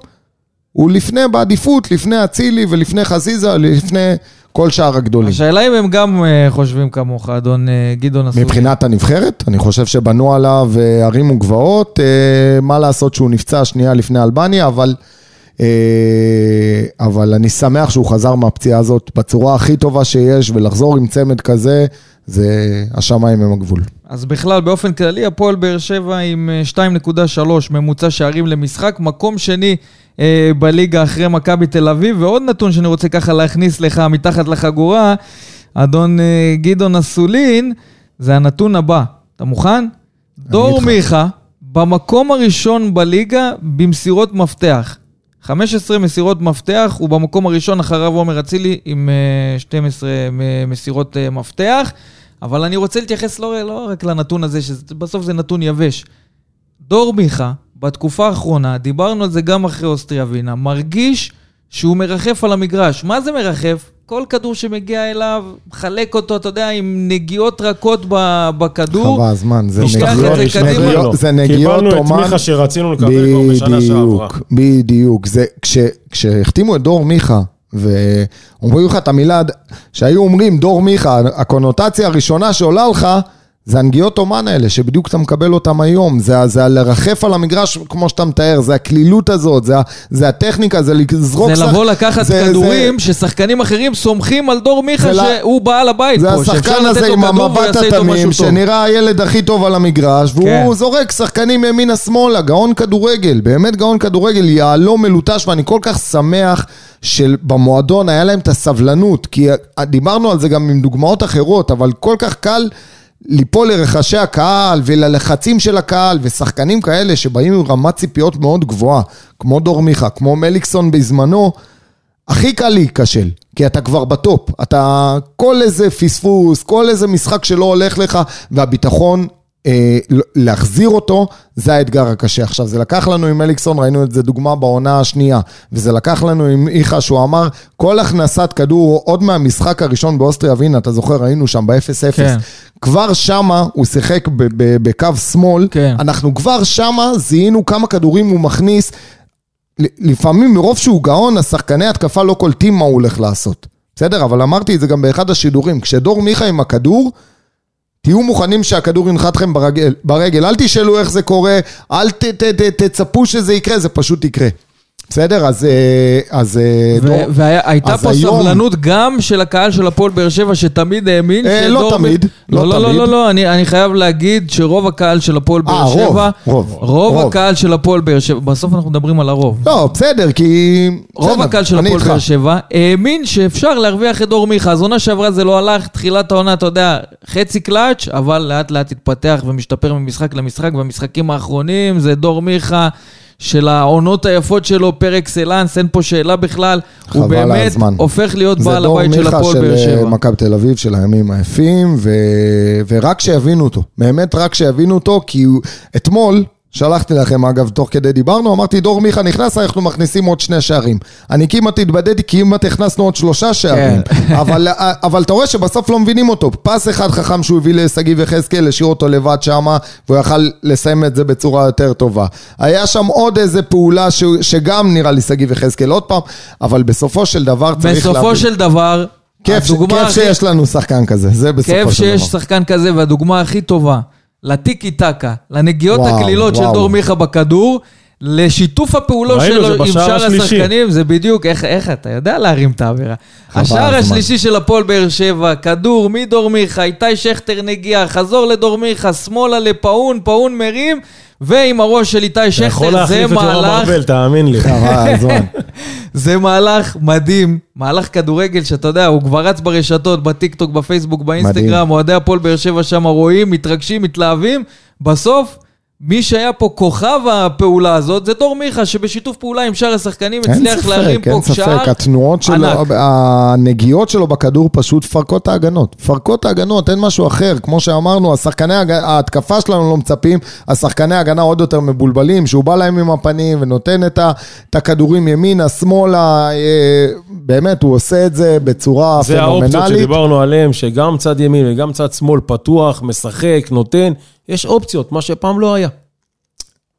הוא לפני, בעדיפות, לפני אצילי ולפני חזיזה, לפני כל שאר הגדולים. השאלה אם הם גם אה, חושבים כמוך, אדון אה, גדעון אסולין. מבחינת הנבחרת, אני חושב שבנו עליו אה, הרים וגבעות, מה לעשות שהוא נפצע שנייה לפני אלבניה, אבל, אבל אני שמח שהוא חזר מהפציעה הזאת בצורה הכי טובה שיש, ולחזור עם צמד כזה, זה השמיים הם הגבול. אז בכלל, באופן כללי, הפועל באר שבע עם אה, 2.3 ממוצע שערים למשחק, מקום שני אה, בליגה אחרי מכבי תל אביב, ועוד נתון שאני רוצה ככה להכניס לך מתחת לחגורה, אדון אה, גדעון אסולין, זה הנתון הבא. אתה מוכן? דור. מיכה, במקום הראשון בליגה במסירות מפתח. 15 מסירות מפתח, הוא במקום הראשון אחריו עומר אצילי עם אה, 12 מ- מסירות אה, מפתח. אבל אני רוצה להתייחס לא, לא רק לנתון הזה, שבסוף זה נתון יבש. דור מיכה, בתקופה האחרונה, דיברנו על זה גם אחרי אוסטריה ווינה, מרגיש שהוא מרחף על המגרש. מה זה מרחף? כל כדור שמגיע אליו, מחלק אותו, אתה יודע, עם נגיעות רכות בכדור. חבל הזמן, זה נגיעות, זה. נגיעות- זה נגיעות קיבלנו את אומן. מיכה שרצינו לקבל כבר בשנה שעברה. בדיוק, בדיוק. זה, כש, כשהחתימו את דור מיכה, ואומרים לך את המילה, שהיו אומרים דור מיכה, הקונוטציה הראשונה שעולה לך, זה הנגיעות אומן האלה, שבדיוק אתה מקבל אותם היום. זה, זה לרחף על המגרש, כמו שאתה מתאר, זה הקלילות הזאת, זה, זה הטכניקה, זה לזרוק... זה שח- לבוא לקחת זה- כדורים ששחקנים אחרים סומכים על דור מיכה זה לה- שהוא בעל הבית זה פה, שאפשר השחקן הזה עם המבט התמים. שנראה הילד הכי טוב על המגרש, והוא כן. זורק שחקנים ימינה-שמאלה, גאון כדורגל, באמת גאון כדורגל, יהלום מלוטש, ואני כל כך שמח שבמועדון היה להם את הסבלנות, כי דיברנו על זה גם עם דוגמאות אחרות, אבל כל כך קל ליפול לרחשי הקהל וללחצים של הקהל, ושחקנים כאלה שבאים עם רמת ציפיות מאוד גבוהה, כמו דור מיכה, כמו מליקסון בזמנו, הכי קל להיכשל, כי אתה כבר בטופ. אתה, כל איזה פספוס, כל איזה משחק שלא הולך לך, והביטחון, להחזיר אותו, זה האתגר הקשה. עכשיו, זה לקח לנו עם אליקסון, ראינו את זה דוגמה בעונה השנייה, וזה לקח לנו עם איכה, שהוא אמר, כל הכנסת כדור, עוד מהמשחק הראשון באוסטריה ווינה, אתה זוכר, היינו שם ב-0-0, כן. כבר שמה הוא שיחק בקו שמאל, כן. אנחנו כבר שמה זיהינו כמה כדורים הוא מכניס, לפעמים מרוב שהוא גאון, השחקני התקפה לא קולטים מה הוא הולך לעשות. בסדר? אבל אמרתי את זה גם באחד השידורים. כשדור מיכה עם הכדור, תהיו מוכנים שהכדור ינחת לכם ברגל, ברגל. אל תשאלו איך זה קורה, אל ת, ת, ת, תצפו שזה יקרה, זה פשוט יקרה. בסדר? אז... אה, אז אה, דור- והייתה אז פה היום- סבלנות גם של הקהל של הפועל באר שבע, שתמיד האמין אה, לא שדור- תמיד, לא לא, לא, לא, תמיד. לא, לא, אני אני חייב להגיד שרוב הקהל של הפועל באר אה, רוב, שבע, רוב, רוב רוב. הקהל של הפועל באר שבע, בסוף אנחנו מדברים על הרוב. לא, בסדר, כי... רוב בסדר, הקהל של הפועל. באר שבע האמין שאפשר להרוויח את דור מיכה. אז עונה שעברה זה לא הלך, תחילת העונה, אתה יודע, חצי קלאץ', אבל לאט לאט התפתח ומשתפר ממשחק למשחק, והמשחקים האחרונים זה דור מיכה של העונות היפות שלו פר אקסלנס, אין פה שאלה בכלל. הוא באמת הזמן. הופך להיות זה בעל דור הבית של מיכה הפועל של באר אה, שבע. מכבי תל אביב של הימים היפים, ו... ורק שיבינו אותו, באמת רק שיבינו אותו, כי הוא... אתמול, שלחתי לכם אגב, תוך כדי דיברנו, אמרתי דור מיכה נכנס, אנחנו מכניסים עוד שני שערים. אני כמעט התבדיתי, כמעט הכנסנו עוד שלושה שערים. אבל, אבל אתה רואה שבסוף לא מבינים אותו. פס אחד חכם שהוא הביא לשגיב יחזקאל, השאיר אותו לבד שמה, והוא יכל לסיים את זה בצורה יותר טובה. היה שם עוד איזה פעולה ש... שגם נראה לי שגיב יחזקאל עוד פעם, אבל בסופו של דבר צריך להבין. בסופו של דבר, כיף, כיף הכי- שיש לנו שחקן כזה, זה בסופו כיף של דבר. שיש שחקן כזה, והדוגמה הכי טובה, לטיקי טקה, לנגיעות וואו, הקלילות של וואו. דור מיכה בכדור, לשיתוף הפעולות ראינו, שלו עם שאר. השחקנים, זה בדיוק, איך, איך אתה יודע להרים את האווירה. השער. השלישי של הפועל באר שבע, כדור מדור מיכה, איתי שכטר נגיע, חזור לדור מיכה, שמאלה לפאון, פאון מרים, ועם הראש של איתי אתה יכול שכטר, זה להחליף את יורם מהלך, ארבל, תאמין לי. זה מהלך מדהים, מהלך כדורגל שאתה יודע, הוא כבר רץ ברשתות, בטיקטוק, בפייסבוק, באינסטגרם, אוהדי הפועל באר שבע שם רואים, מתרגשים, מתלהבים, בסוף... מי שהיה פה כוכב הפעולה הזאת זה דור מיכה, שבשיתוף פעולה עם שאר השחקנים אין הצליח להרים ספק, פה אין ספק, שער. התנועות שלו, ענק. הנגיעות שלו בכדור פשוט מפרקות את ההגנות. מפרקות את ההגנות, אין משהו אחר. כמו שאמרנו, השחקני ההתקפה שלנו לא מצפים, השחקני ההגנה עוד יותר מבולבלים, שהוא בא להם עם הפנים ונותן את הכדורים ימינה, שמאלה, אה, באמת, הוא עושה את זה בצורה זה האופציות פנומנלית. שדיברנו עליהן, שגם צד ימין וגם צד שמאל פתוח, משחק, נותן. יש אופציות, מה שפעם לא היה.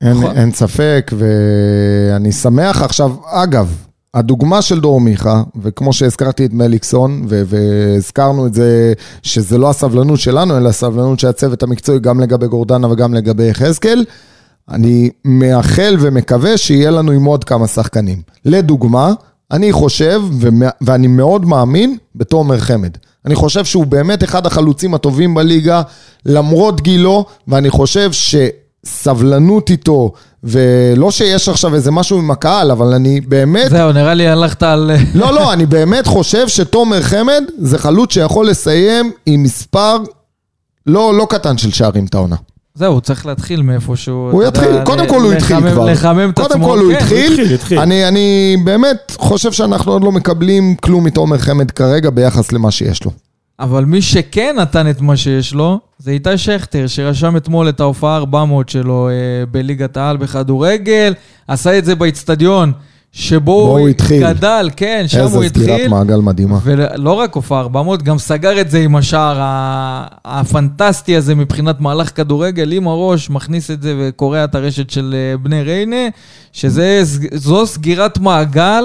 אין, נכון. אין ספק, ואני שמח עכשיו, אגב, הדוגמה של דור מיכה, וכמו שהזכרתי את מליקסון, ו- והזכרנו את זה, שזה לא הסבלנות שלנו, אלא הסבלנות של הצוות המקצועי, גם לגבי גורדנה וגם לגבי יחזקאל, אני מאחל ומקווה שיהיה לנו עם עוד כמה שחקנים. לדוגמה, אני חושב, ומ- ואני מאוד מאמין, בתומר חמד. אני חושב שהוא באמת אחד החלוצים הטובים בליגה, למרות גילו, ואני חושב שסבלנות איתו, ולא שיש עכשיו איזה משהו עם הקהל, אבל אני באמת... זהו, נראה לי הלכת על... לא, לא, אני באמת חושב שתומר חמד זה חלוץ שיכול לסיים עם מספר לא, לא קטן של שערים את העונה. זהו, הוא צריך להתחיל מאיפשהו. הוא יתחיל, קודם כל הוא התחיל כבר. לחמם את עצמו. קודם כל הוא כן, התחיל. אני באמת חושב שאנחנו עוד לא מקבלים כלום מתומר חמד כרגע ביחס למה שיש לו. אבל מי שכן נתן את מה שיש לו, זה איתי שכטר, שרשם אתמול את ההופעה 400 שלו אה, בליגת העל בכדורגל, עשה את זה באיצטדיון, שבו בו הוא התחיל. גדל, כן, שם הוא איזה סגירת התחיל. מעגל מדהימה. ולא רק הופעה 400, גם סגר את זה עם השער הפנטסטי הזה מבחינת מהלך כדורגל, עם הראש, מכניס את זה וקורע את הרשת של אה, בני ריינה, שזו סגירת מעגל.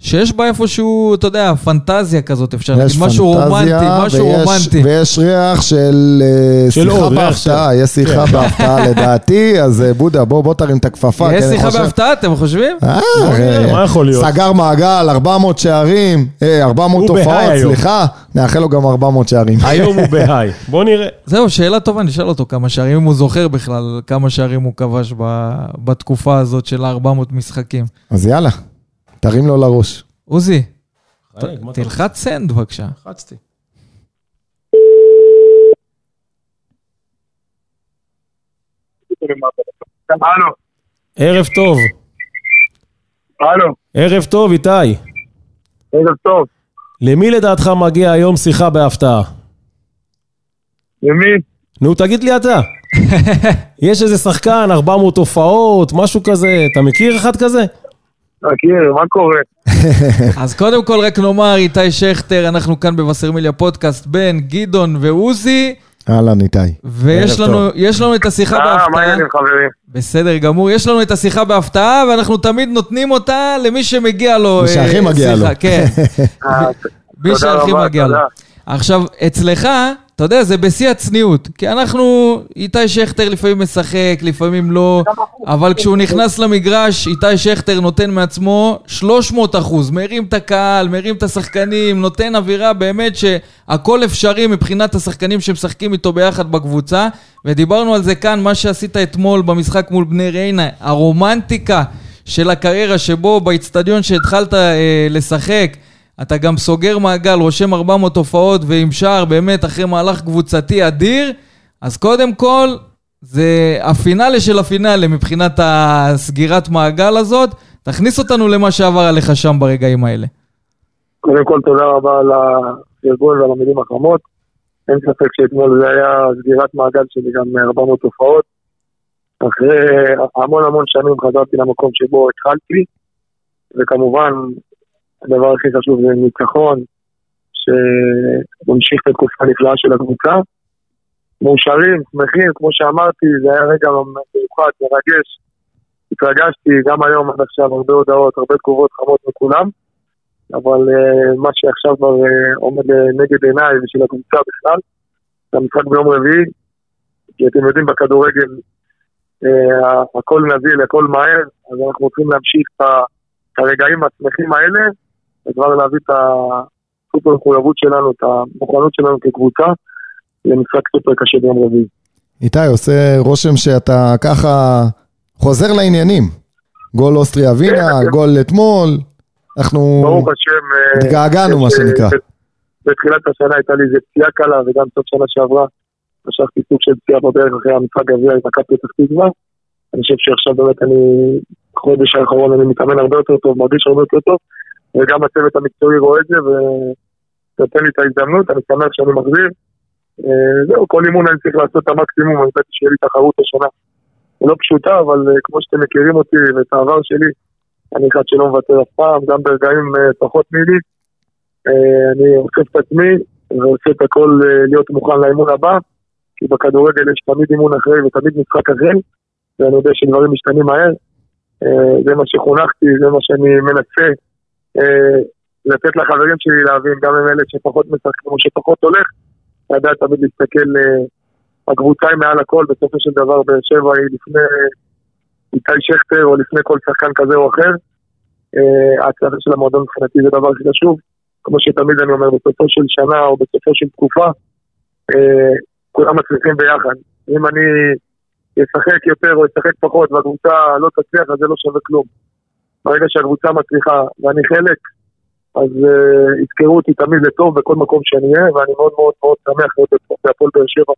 שיש בה איפשהו, אתה יודע, פנטזיה כזאת, אפשר יש להגיד, משהו רומנטי, משהו ויש- רומנטי. ויש ריח של אה, של שיחה בהפתעה, של- יש שיחה בהפתעה לדעתי, אז אה, בודה, בוא בוא תרים את הכפפה. יש אני שיחה חושב- בהפתעה, אתם חושבים? אה, נראה, אה, מה יכול להיות? סגר מעגל, 400 שערים, אה, 400 הוא בהיי הופעות, היום. סליחה, נאחל לו גם 400 שערים. היום הוא בהיי. בוא נראה. זהו, שאלה טובה, נשאל אותו כמה שערים, אם הוא זוכר בכלל כמה שערים הוא כבש ב- בתקופה הזאת של ה-400 משחקים. אז יאללה, תרים לו לראש. עוזי, תלחץ סנד בבקשה. לחצתי. הלו, ערב טוב. הלו, ערב טוב, איתי. ערב טוב. למי לדעתך מגיע היום שיחה בהפתעה? למי? נו, תגיד לי אתה. יש איזה שחקן, 400 הופעות, משהו כזה, אתה מכיר אחד כזה? מכיר, מה קורה? אז קודם כל רק נאמר, איתי שכטר, אנחנו כאן בווסרמיליה פודקאסט בין גדעון ועוזי, אהלן איתי. ויש לנו, יש לנו את השיחה אה, מה בהפתעה. העניינים חברים? בסדר גמור, יש לנו את השיחה בהפתעה, ואנחנו תמיד נותנים אותה למי שמגיע לו. מי שהכי אה, מגיע שיחה, לו. כן, אה, מי שהכי מגיע לו. עכשיו, אצלך, אתה יודע, זה בשיא הצניעות. כי אנחנו, איתי שכטר לפעמים משחק, לפעמים לא, אבל כשהוא נכנס למגרש, איתי שכטר נותן מעצמו 300 אחוז. מרים את הקהל, מרים את השחקנים, נותן אווירה באמת שהכל אפשרי מבחינת השחקנים שמשחקים איתו ביחד בקבוצה. ודיברנו על זה כאן, מה שעשית אתמול במשחק מול בני ריינה, הרומנטיקה של הקריירה שבו באיצטדיון שהתחלת אה, לשחק, אתה גם סוגר מעגל, רושם 400 הופעות ועם שער באמת אחרי מהלך קבוצתי אדיר, אז קודם כל, זה הפינאלה של הפינאלה מבחינת הסגירת מעגל הזאת. תכניס אותנו למה שעבר עליך שם ברגעים האלה. קודם כל, תודה רבה על הארגון ועל המילים החמות. אין ספק שאתמול זה היה סגירת מעגל שלי גם 400 תופעות. אחרי המון המון שנים חזרתי למקום שבו התחלתי, וכמובן, הדבר הכי חשוב זה ניצחון, שממשיך את התקופה הנפלאה של הקבוצה. מאושרים, שמחים, כמו שאמרתי, זה היה רגע מיוחד, מרגש. התרגשתי גם היום עד עכשיו, הרבה הודעות, הרבה תגובות חמות מכולם, אבל uh, מה שעכשיו כבר uh, עומד נגד עיניי ושל הקבוצה בכלל, זה המשחק ביום רביעי, כי אתם יודעים בכדורגל uh, הכל נזיל, הכל מהר, אז אנחנו רוצים להמשיך את הרגעים השמחים האלה, וכבר להביא את הסופר מחויבות שלנו, את המוכנות שלנו כקבוצה, למשחק סופר קשה ביום רביעי. איתי, עושה רושם שאתה ככה חוזר לעניינים. גול אוסטריה ווינה, כן, גול אתמול, אנחנו ברוך השם... אה, התגעגענו, מה אה, שנקרא. בתחילת השנה הייתה לי איזה פציעה קלה, וגם סוף שנה שעברה משכתי סוג של פציעה בדרך אחרי המשחק גביע עם מכבי פתח תקווה. אני חושב שעכשיו באמת אני, חודש האחרון אני מתאמן הרבה יותר טוב, מרגיש הרבה יותר טוב, וגם הצוות המקצועי רואה את זה ונותן לי את ההזדמנות, אני שמח שאני מחזיר. אה, זהו, כל אימון אני צריך לעשות את המקסימום, אני חושב שיהיה לי תחרות השנה. לא פשוטה, אבל אה, כמו שאתם מכירים אותי ואת העבר שלי, אני אחד שלא מוותר אף פעם, גם ברגעים אה, פחות מילי. אני אוסף את עצמי ועושה את הכל להיות מוכן לאימון הבא, כי בכדורגל יש תמיד אימון אחרי ותמיד משחק אחרי, ואני יודע שדברים משתנים מהר. זה מה שחונכתי, זה מה שאני מנסה לתת לחברים שלי להבין, גם עם אלה שפחות משחקים או שפחות הולך, לדעת תמיד להסתכל, אה, הקבוצה היא מעל הכל, בסופו של דבר באר שבע היא לפני איתי שכטר או לפני כל שחקן כזה או אחר. אה, ההצלחה של המועדון מבחינתי זה דבר הכי חשוב. כמו שתמיד אני אומר, בסופו של שנה או בסופו של תקופה, אה, כולם מצליחים ביחד. אם אני אשחק יותר או אשחק פחות והקבוצה לא תצליח, אז זה לא שווה כלום. ברגע שהקבוצה מצליחה ואני חלק, אז uh, יזכרו אותי תמיד לטוב בכל מקום שאני אהיה, ואני מאוד מאוד מאוד שמח להיות בהפועל באר שבע.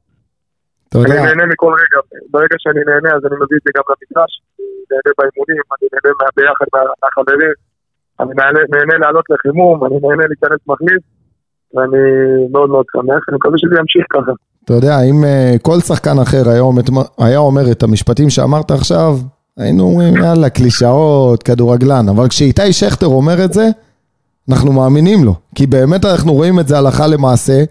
אני נהנה מכל רגע, ברגע שאני נהנה אז אני מביא את זה גם למגרש, אני נהנה באימונים, אני נהנה ביחד מה- מהחברים, אני נהנה, נהנה לעלות לחימום, אני נהנה להיכנס מחליף, ואני מאוד מאוד שמח, אני מקווה שזה ימשיך ככה. אתה יודע, אם אה, כל שחקן אחר היה אומר, היה אומר את המשפטים שאמרת עכשיו, היינו אומרים, יאללה, קלישאות, כדורגלן. אבל כשאיתי שכטר אומר את זה, אנחנו מאמינים לו. כי באמת אנחנו רואים את זה הלכה למעשה.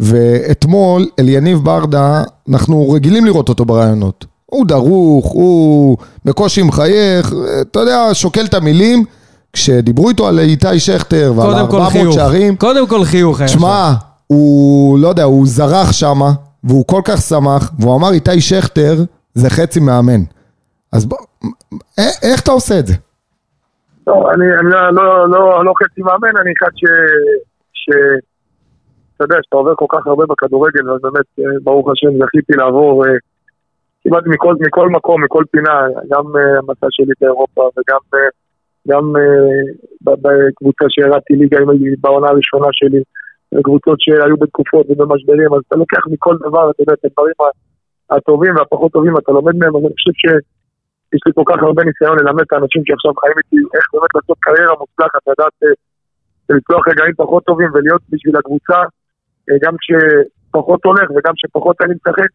ואתמול, אליניב ברדה, אנחנו רגילים לראות אותו ברעיונות. הוא דרוך, הוא בקושי מחייך, אתה יודע, שוקל את המילים. כשדיברו איתו על איתי שכטר ועל קודם כל 400 חיוך. שערים, קודם כל חיוך. שמע, הוא, לא יודע, הוא זרח שמה, והוא כל כך שמח, והוא אמר איתי שכטר זה חצי מאמן. אז בוא, א- איך אתה עושה את זה? לא, אני, לא, לא, לא, לא חצי מאמן, אני אחד ש... ש... אתה יודע, שאתה עובר כל כך הרבה בכדורגל, אז באמת, אה, ברוך השם, זכיתי לעבור אה, כמעט מכל, מכל מקום, מכל פינה, גם אה, המסע שלי באירופה וגם אה, גם אה, בקבוצה שהרדתי ליגה בעונה הראשונה שלי, קבוצות שהיו בתקופות ובמשברים, אז אתה לוקח מכל דבר, אתה יודע, את הדברים הטובים והפחות טובים, אתה לומד מהם, אז אני חושב ש... יש לי כל כך הרבה ניסיון ללמד את האנשים שעכשיו חיים איתי איך באמת לעשות קריירה מוצלחת, לדעת אה, לצלוח רגעים פחות טובים ולהיות בשביל הקבוצה, אה, גם כשפחות הולך וגם כשפחות אני משחק.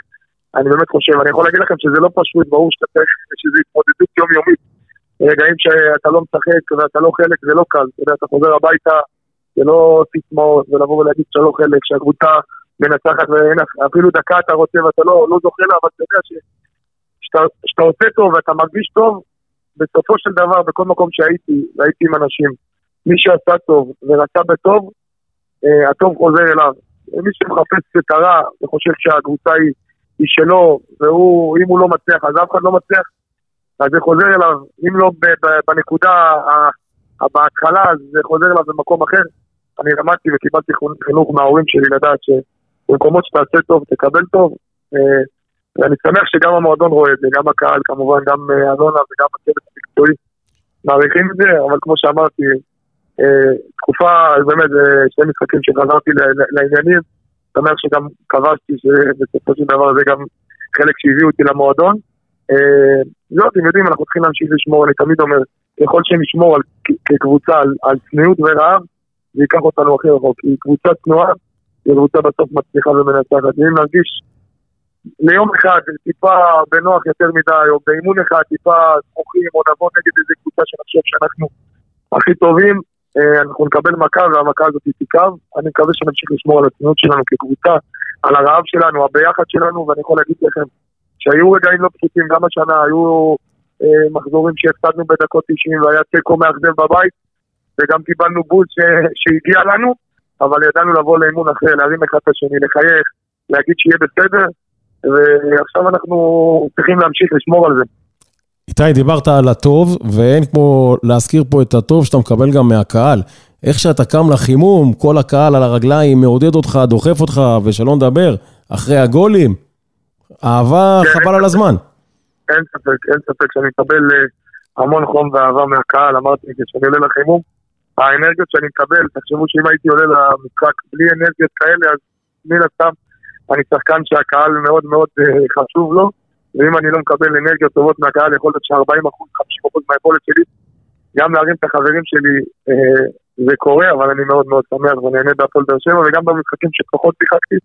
אני באמת חושב, אני יכול להגיד לכם שזה לא פשוט, ברור שאתה צריך, שזו התמודדות יומיומית. רגעים שאתה לא משחק ואתה לא חלק, זה לא קל. אתה יודע, אתה חוזר הביתה, זה לא סיסמאות, ולבוא ולהגיד שאתה לא חלק, שהקבוצה מנצחת ואין אפילו דקה אתה רוצה ואתה לא, לא זוכה לה, אבל אתה יודע ש... שאתה, עושה טוב ואתה מרגיש טוב, בסופו של דבר, בכל מקום שהייתי, והייתי עם אנשים, מי שעשה טוב ורצה בטוב, אה, הטוב חוזר אליו. מי שמחפש את הרע וחושב שהקבוצה היא, היא שלו, והוא, אם הוא לא מצליח, אז אף אחד לא מצליח, אז זה חוזר אליו. אם לא ב, ב, בנקודה ה- בהתחלה, אז זה חוזר אליו במקום אחר. אני למדתי וקיבלתי חינוך מההורים שלי לדעת שבמקומות שתעשה טוב, תקבל טוב. ואני שמח שגם המועדון רואה את זה, גם הקהל כמובן, גם אה, אלונה וגם הצוות המקצועי מעריכים את זה, אבל כמו שאמרתי, אה, תקופה, באמת, זה שני משחקים שחזרתי לעניינים, שמח שגם כבשתי, שבסופו של דבר זה גם חלק שהביאו אותי למועדון. אה, לא, אתם יודעים, אנחנו צריכים להמשיך לשמור, אני תמיד אומר, ככל שנשמור כקבוצה על צניעות ורעב, זה ייקח אותנו הכי רחוק. כי קבוצה צנועה, היא קבוצה בסוף מצליחה ומנצחת. ואם נרגיש ליום אחד טיפה בנוח יותר מדי, או באימון אחד טיפה זכוכים, או נבוא נגד איזה קבוצה שנחשוב שאנחנו הכי טובים, אה, אנחנו נקבל מכה והמכה הזאת תיכב. אני מקווה שנמשיך לשמור על הצניעות שלנו כקבוצה, על הרעב שלנו, הביחד שלנו, ואני יכול להגיד לכם שהיו רגעים לא פשוטים גם השנה, היו אה, מחזורים שהפסדנו בדקות 90 והיה תיקו מאכזב בבית, וגם קיבלנו בוז שהגיע לנו, אבל ידענו לבוא לאימון אחר, להרים אחד את השני, לחייך, להגיד שיהיה בסדר, ועכשיו אנחנו צריכים להמשיך לשמור על זה. איתי, דיברת על הטוב, ואין כמו להזכיר פה את הטוב שאתה מקבל גם מהקהל. איך שאתה קם לחימום, כל הקהל על הרגליים מעודד אותך, דוחף אותך, ושלא נדבר, אחרי הגולים. אהבה כן. חבל על הזמן. אין ספק, אין ספק שאני מקבל אה, המון חום ואהבה מהקהל, אמרתי כשאני עולה לחימום, האנרגיות שאני מקבל, תחשבו שאם הייתי עולה למשחק בלי אנרגיות כאלה, אז מן הסתם אני שחקן שהקהל מאוד מאוד אה, חשוב לו, ואם אני לא מקבל אנרגיות טובות מהקהל, יכול להיות ש-40%, 50% מהיכולת שלי, גם להרים את החברים שלי, אה, זה קורה, אבל אני מאוד מאוד שמח ונהנה בהפועל באר שבע, וגם במשחקים שפחות שיחקתי,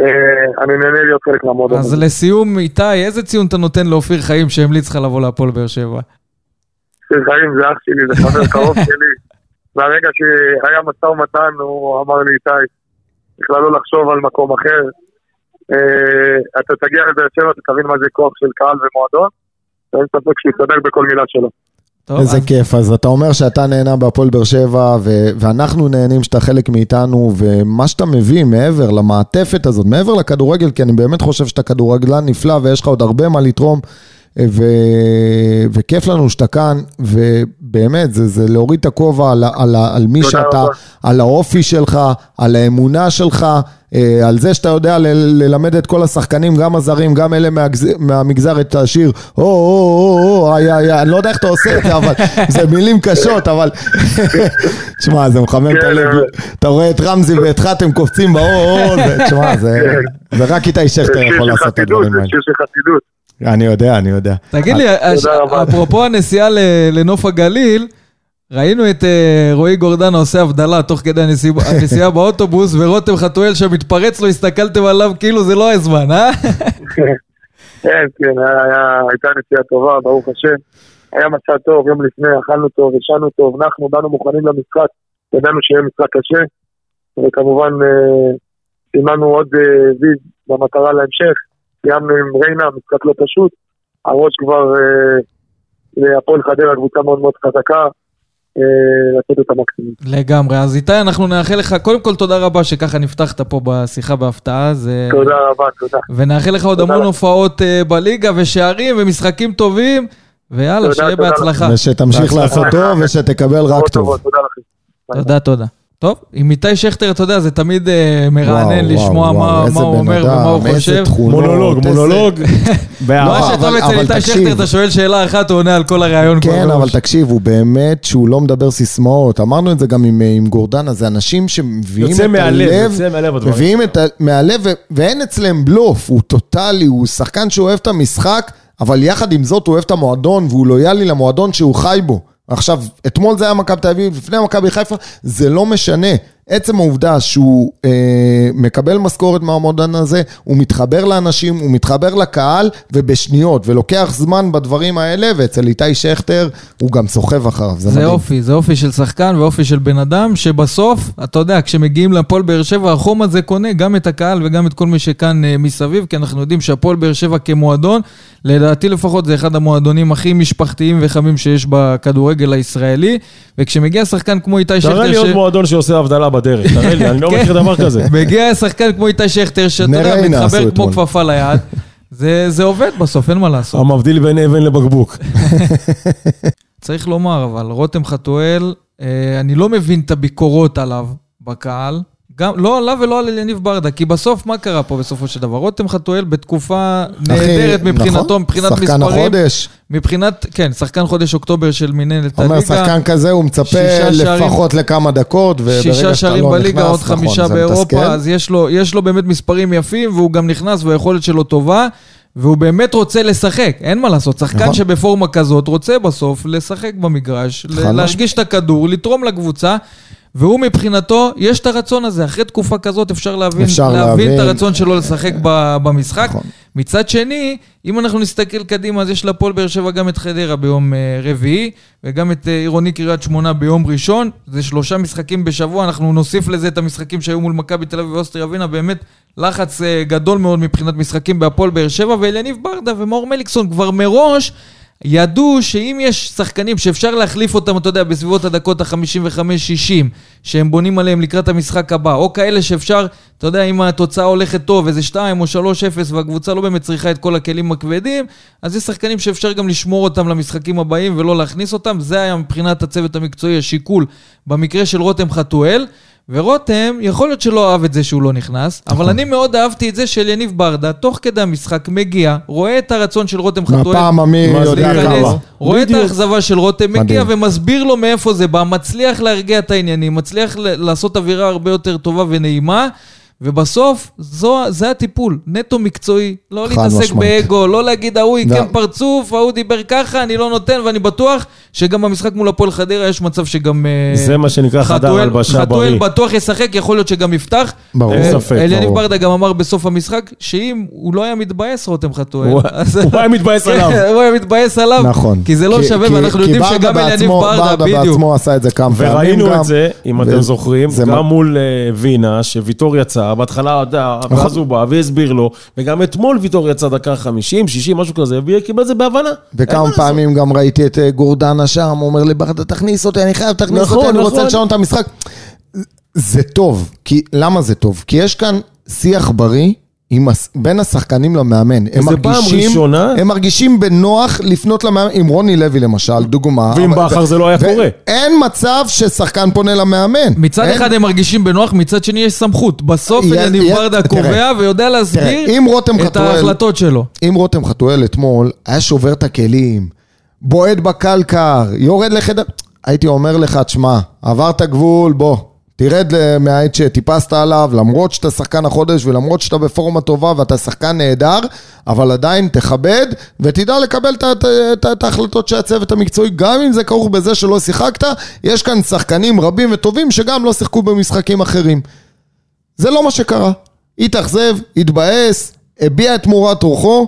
אה, אני נהנה להיות חלק מהמועדון. אז לסיום, איתי, איזה ציון אתה נותן לאופיר חיים שהמליץ לך לבוא להפועל באר שבע? שיר חיים זה אח שלי, זה חבר קרוב שלי. מהרגע שהיה משא ומתן, הוא אמר לי, איתי, בכלל לא לחשוב על מקום אחר. אה, אתה תגיע לבאר שבע, אתה תבין מה זה כוח של קהל ומועדון, ואין ספק שהוא יסתדר בכל מילה שלו. טוב, איזה אז- כיף, אז אתה אומר שאתה נהנה בהפועל באר שבע, ו- ואנחנו נהנים שאתה חלק מאיתנו, ומה שאתה מביא מעבר למעטפת הזאת, מעבר לכדורגל, כי אני באמת חושב שאתה כדורגלן נפלא ויש לך עוד הרבה מה לתרום, ו- וכיף לנו שאתה כאן, ובאמת, זה, זה להוריד את הכובע על, על, על מי שאתה, רבה. על האופי שלך, על האמונה שלך, אה, על זה שאתה יודע ל- ללמד את כל השחקנים, גם הזרים, גם אלה מהגז- מהמגזר, את השיר, או, או, או, או, איי, איי, איי, אני לא יודע איך אתה עושה את זה, אבל זה מילים קשות, אבל... תשמע, זה מחמם את כן, הלב. אתה רואה את רמזי ואת חתם קופצים באו, או, זה- תשמע, זה זה רק איתי זה שכטר יכול לעשות את הדברים זה האלה. שיר של חסידות. אני יודע, אני יודע. תגיד לי, רבה. אפרופו הנסיעה לנוף הגליל, ראינו את אה, רועי גורדנה עושה הבדלה תוך כדי הנסיעה- באוטובוס, ורותם חתואל שם מתפרץ לו, הסתכלתם עליו כאילו זה לא הזמן, אה? כן, כן, הייתה נסיעה טובה, ברוך השם. היה מסע טוב, יום לפני, אכלנו טוב, ישנו טוב, אנחנו באנו מוכנים למשחק, ידענו שיהיה משחק קשה, וכמובן אה, סימנו עוד אה, ויז במטרה להמשך, סיימנו עם ריינה, משחק לא פשוט, הראש כבר אה, להפועל חדרה, קבוצה מאוד מאוד חזקה, אה, לתת את המקסימום. לגמרי. אז איתי, אנחנו נאחל לך, קודם כל תודה רבה שככה נפתחת פה בשיחה בהפתעה. זה... תודה רבה, תודה. ונאחל לך עוד המון. הופעות אה, בליגה ושערים ומשחקים טובים, ויאללה, תודה, שיהיה תודה בהצלחה. ושתמשיך. לעשות טוב ושתקבל רק טוב. טובות, תודה לכם. תודה, תודה. טוב, עם איתי שכטר, אתה יודע, זה תמיד אה, מרענן וואו, לשמוע וואו, מה מה הוא אומר ומה הוא חושב. תכונות, מונולוג, איזה- מונולוג. לא. שאתה אצל איתי. שכטר, אתה שואל שאלה אחת, הוא עונה על כל הראיון כבר כן. אבל תקשיב, הוא באמת שהוא לא מדבר סיסמאות. אמרנו את זה גם עם, עם גורדנה, זה אנשים שמביאים את מהלב, הלב, יוצא מהלב. מביאים את ה... מהלב, ו... ואין אצלם בלוף, הוא טוטאלי, הוא שחקן שאוהב את המשחק, אבל יחד עם זאת הוא אוהב את המועדון, והוא לויאלי למועדון שהוא חי בו. עכשיו, אתמול זה היה מכבי תל אביב, לפני מכבי חיפה, זה לא משנה. עצם העובדה שהוא אה, מקבל משכורת מהמועדון הזה, הוא מתחבר לאנשים, הוא מתחבר לקהל, ובשניות, ולוקח זמן בדברים האלה, ואצל איתי שכטר הוא גם סוחב אחריו, זה, זה מדהים. אופי, זה אופי של שחקן ואופי של בן אדם, שבסוף, אתה יודע, כשמגיעים להפועל באר שבע, החום הזה קונה גם את הקהל וגם את כל מי שכאן אה, מסביב, כי אנחנו יודעים שהפועל באר שבע כמועדון, לדעתי לפחות זה אחד המועדונים הכי משפחתיים וחמים שיש בכדורגל הישראלי, וכשמגיע שחקן כמו איתי שכטר, תראה לי עוד מועדון שעושה הבדלה בדרך, תראה לי, אני לא כן. מכיר דבר כזה. מגיע שחקן כמו איתי שכטר, שאתה יודע, מתחבר כמו. כפפה ליד, זה זה עובד בסוף, אין מה לעשות. המבדיל בין אבן לבקבוק. צריך לומר, אבל רותם חתואל, אה, אני לא מבין את הביקורות עליו בקהל, גם, לא עליו ולא על אליניב ברדה, כי בסוף, מה קרה פה בסופו של דבר? רותם חתואל בתקופה נהדרת מבחינתו, נכון? מבחינת שחקן מספרים. החודש. מבחינת, כן, שחקן חודש אוקטובר של אומר, הליגה. שחקן כזה, הוא מצפה שישה שערים- לפחות לכמה דקות, וברגע שאתה שישה שערים לא בליגה, נכנס, עוד נכון, חמישה זה באירופה. אז יש לו, יש לו באמת מספרים יפים, והוא גם נכנס והיכולת שלו טובה, והוא באמת רוצה לשחק, אין מה לעשות. שחקן נכון. שבפורמה כזאת רוצה בסוף לשחק במגרש, חד להרגיש את הכדור, לתרום לקבוצה. והוא מבחינתו, יש את הרצון הזה, אחרי תקופה כזאת אפשר להבין, אפשר להבין את להבין. הרצון שלו לשחק ב- במשחק. נכון. מצד שני, אם אנחנו נסתכל קדימה, אז יש להפועל באר שבע גם את חדרה ביום אה, רביעי, וגם את אה, עירוני קריית שמונה ביום ראשון. זה שלושה משחקים בשבוע, אנחנו נוסיף לזה את המשחקים שהיו מול מכבי תל אביב ואוסטריה ווינה, באמת לחץ אה, גדול מאוד מבחינת משחקים בהפועל באר שבע, ואליניב ברדה ומאור מליקסון כבר מראש ידעו שאם יש שחקנים שאפשר להחליף אותם, אתה יודע, בסביבות הדקות ה-55-60, שהם בונים עליהם לקראת המשחק הבא, או כאלה שאפשר, אתה יודע, אם התוצאה הולכת טוב, איזה 2 או 3-0, והקבוצה לא באמת צריכה את כל הכלים הכבדים, אז יש שחקנים שאפשר גם לשמור אותם למשחקים הבאים ולא להכניס אותם. זה היה מבחינת הצוות המקצועי השיקול במקרה של רותם חתואל. ורותם, יכול להיות שלא אהב את זה שהוא לא נכנס, אבל אני מאוד אהבתי את זה של יניב ברדה, תוך כדי המשחק, מגיע, רואה את הרצון של רותם חתואל. מהפעם המי יודע כמה. רואה את בדיוק. האכזבה של רותם, מגיע מדהים. ומסביר לו מאיפה זה בא, מצליח להרגיע את העניינים, מצליח לעשות אווירה הרבה יותר טובה ונעימה, ובסוף, זו, זה הטיפול, נטו מקצועי, לא להתעסק משמעית. באגו, לא להגיד ההוא. עיקם פרצוף, ההוא דיבר ככה, אני לא נותן, ואני בטוח שגם במשחק מול הפועל חדרה יש מצב שגם... אה, זה מה שנקרא חדר חתואל- הלבשה חתואל בריא. בטוח ישחק, יכול להיות שגם יפתח. ברור. אין אה, ספק, אליניב ברור. ברדה גם אמר בסוף המשחק, שאם הוא לא היה מתבאס, רותם חתואל, הוא- היה מתבאס עליו. כן, הוא היה מתבאס עליו, נכון. כי זה לא כי- שווה, כי- ואנחנו יודעים ברדה שגם אליניב ברדה, ברדה בדיוק. בעצמו עשה את זה כמה פעמים וראינו גם. את זה, אם אתם זוכרים, גם מול אה, וינה, שוויטור יצא, בהתחלה, אתה יודע, נכון. ואז הוא בא והסביר לו, וגם אתמול ויטור יצא דקה 50, 60, משהו כזה, וקיבל את זה בהבנה. וכמה. פעמים גם ראיתי את אה, גורדנה שם, אומר לי, ברדה, תכניס אותי, אני חייב, תכניס נכון, אותי, אני נכון. רוצה לשנות את המשחק. זה טוב, כי, למה זה טוב? כי יש כאן שיח בריא. עם, הס- בין השחקנים למאמן, הם מרגישים, ראשונה. הם מרגישים בנוח לפנות למאמן, עם רוני לוי למשל, דוגמה. ועם אבל- בכר זה לא היה ו- קורה. אין מצב ששחקן פונה למאמן. מצד אין- אחד הם מרגישים בנוח, מצד שני יש סמכות. בסוף יה- ברדה תראה. קובע ויודע להסביר תראה, אם רותם את חתואל- ההחלטות שלו. אם רותם חתואל אתמול היה שובר את הכלים, בועט בקלקר, יורד לחדר, הייתי אומר לך, תשמע, עברת גבול, בוא, תרד מהעט שטיפסת עליו, למרות שאתה שחקן החודש ולמרות שאתה בפורמה טובה ואתה שחקן נהדר, אבל עדיין תכבד ותדע לקבל את ההחלטות של הצוות המקצועי, גם אם זה כרוך בזה שלא שיחקת, יש כאן שחקנים רבים וטובים שגם לא שיחקו במשחקים אחרים. זה לא מה שקרה. התאכזב, התבאס, הביע את מורת רוחו,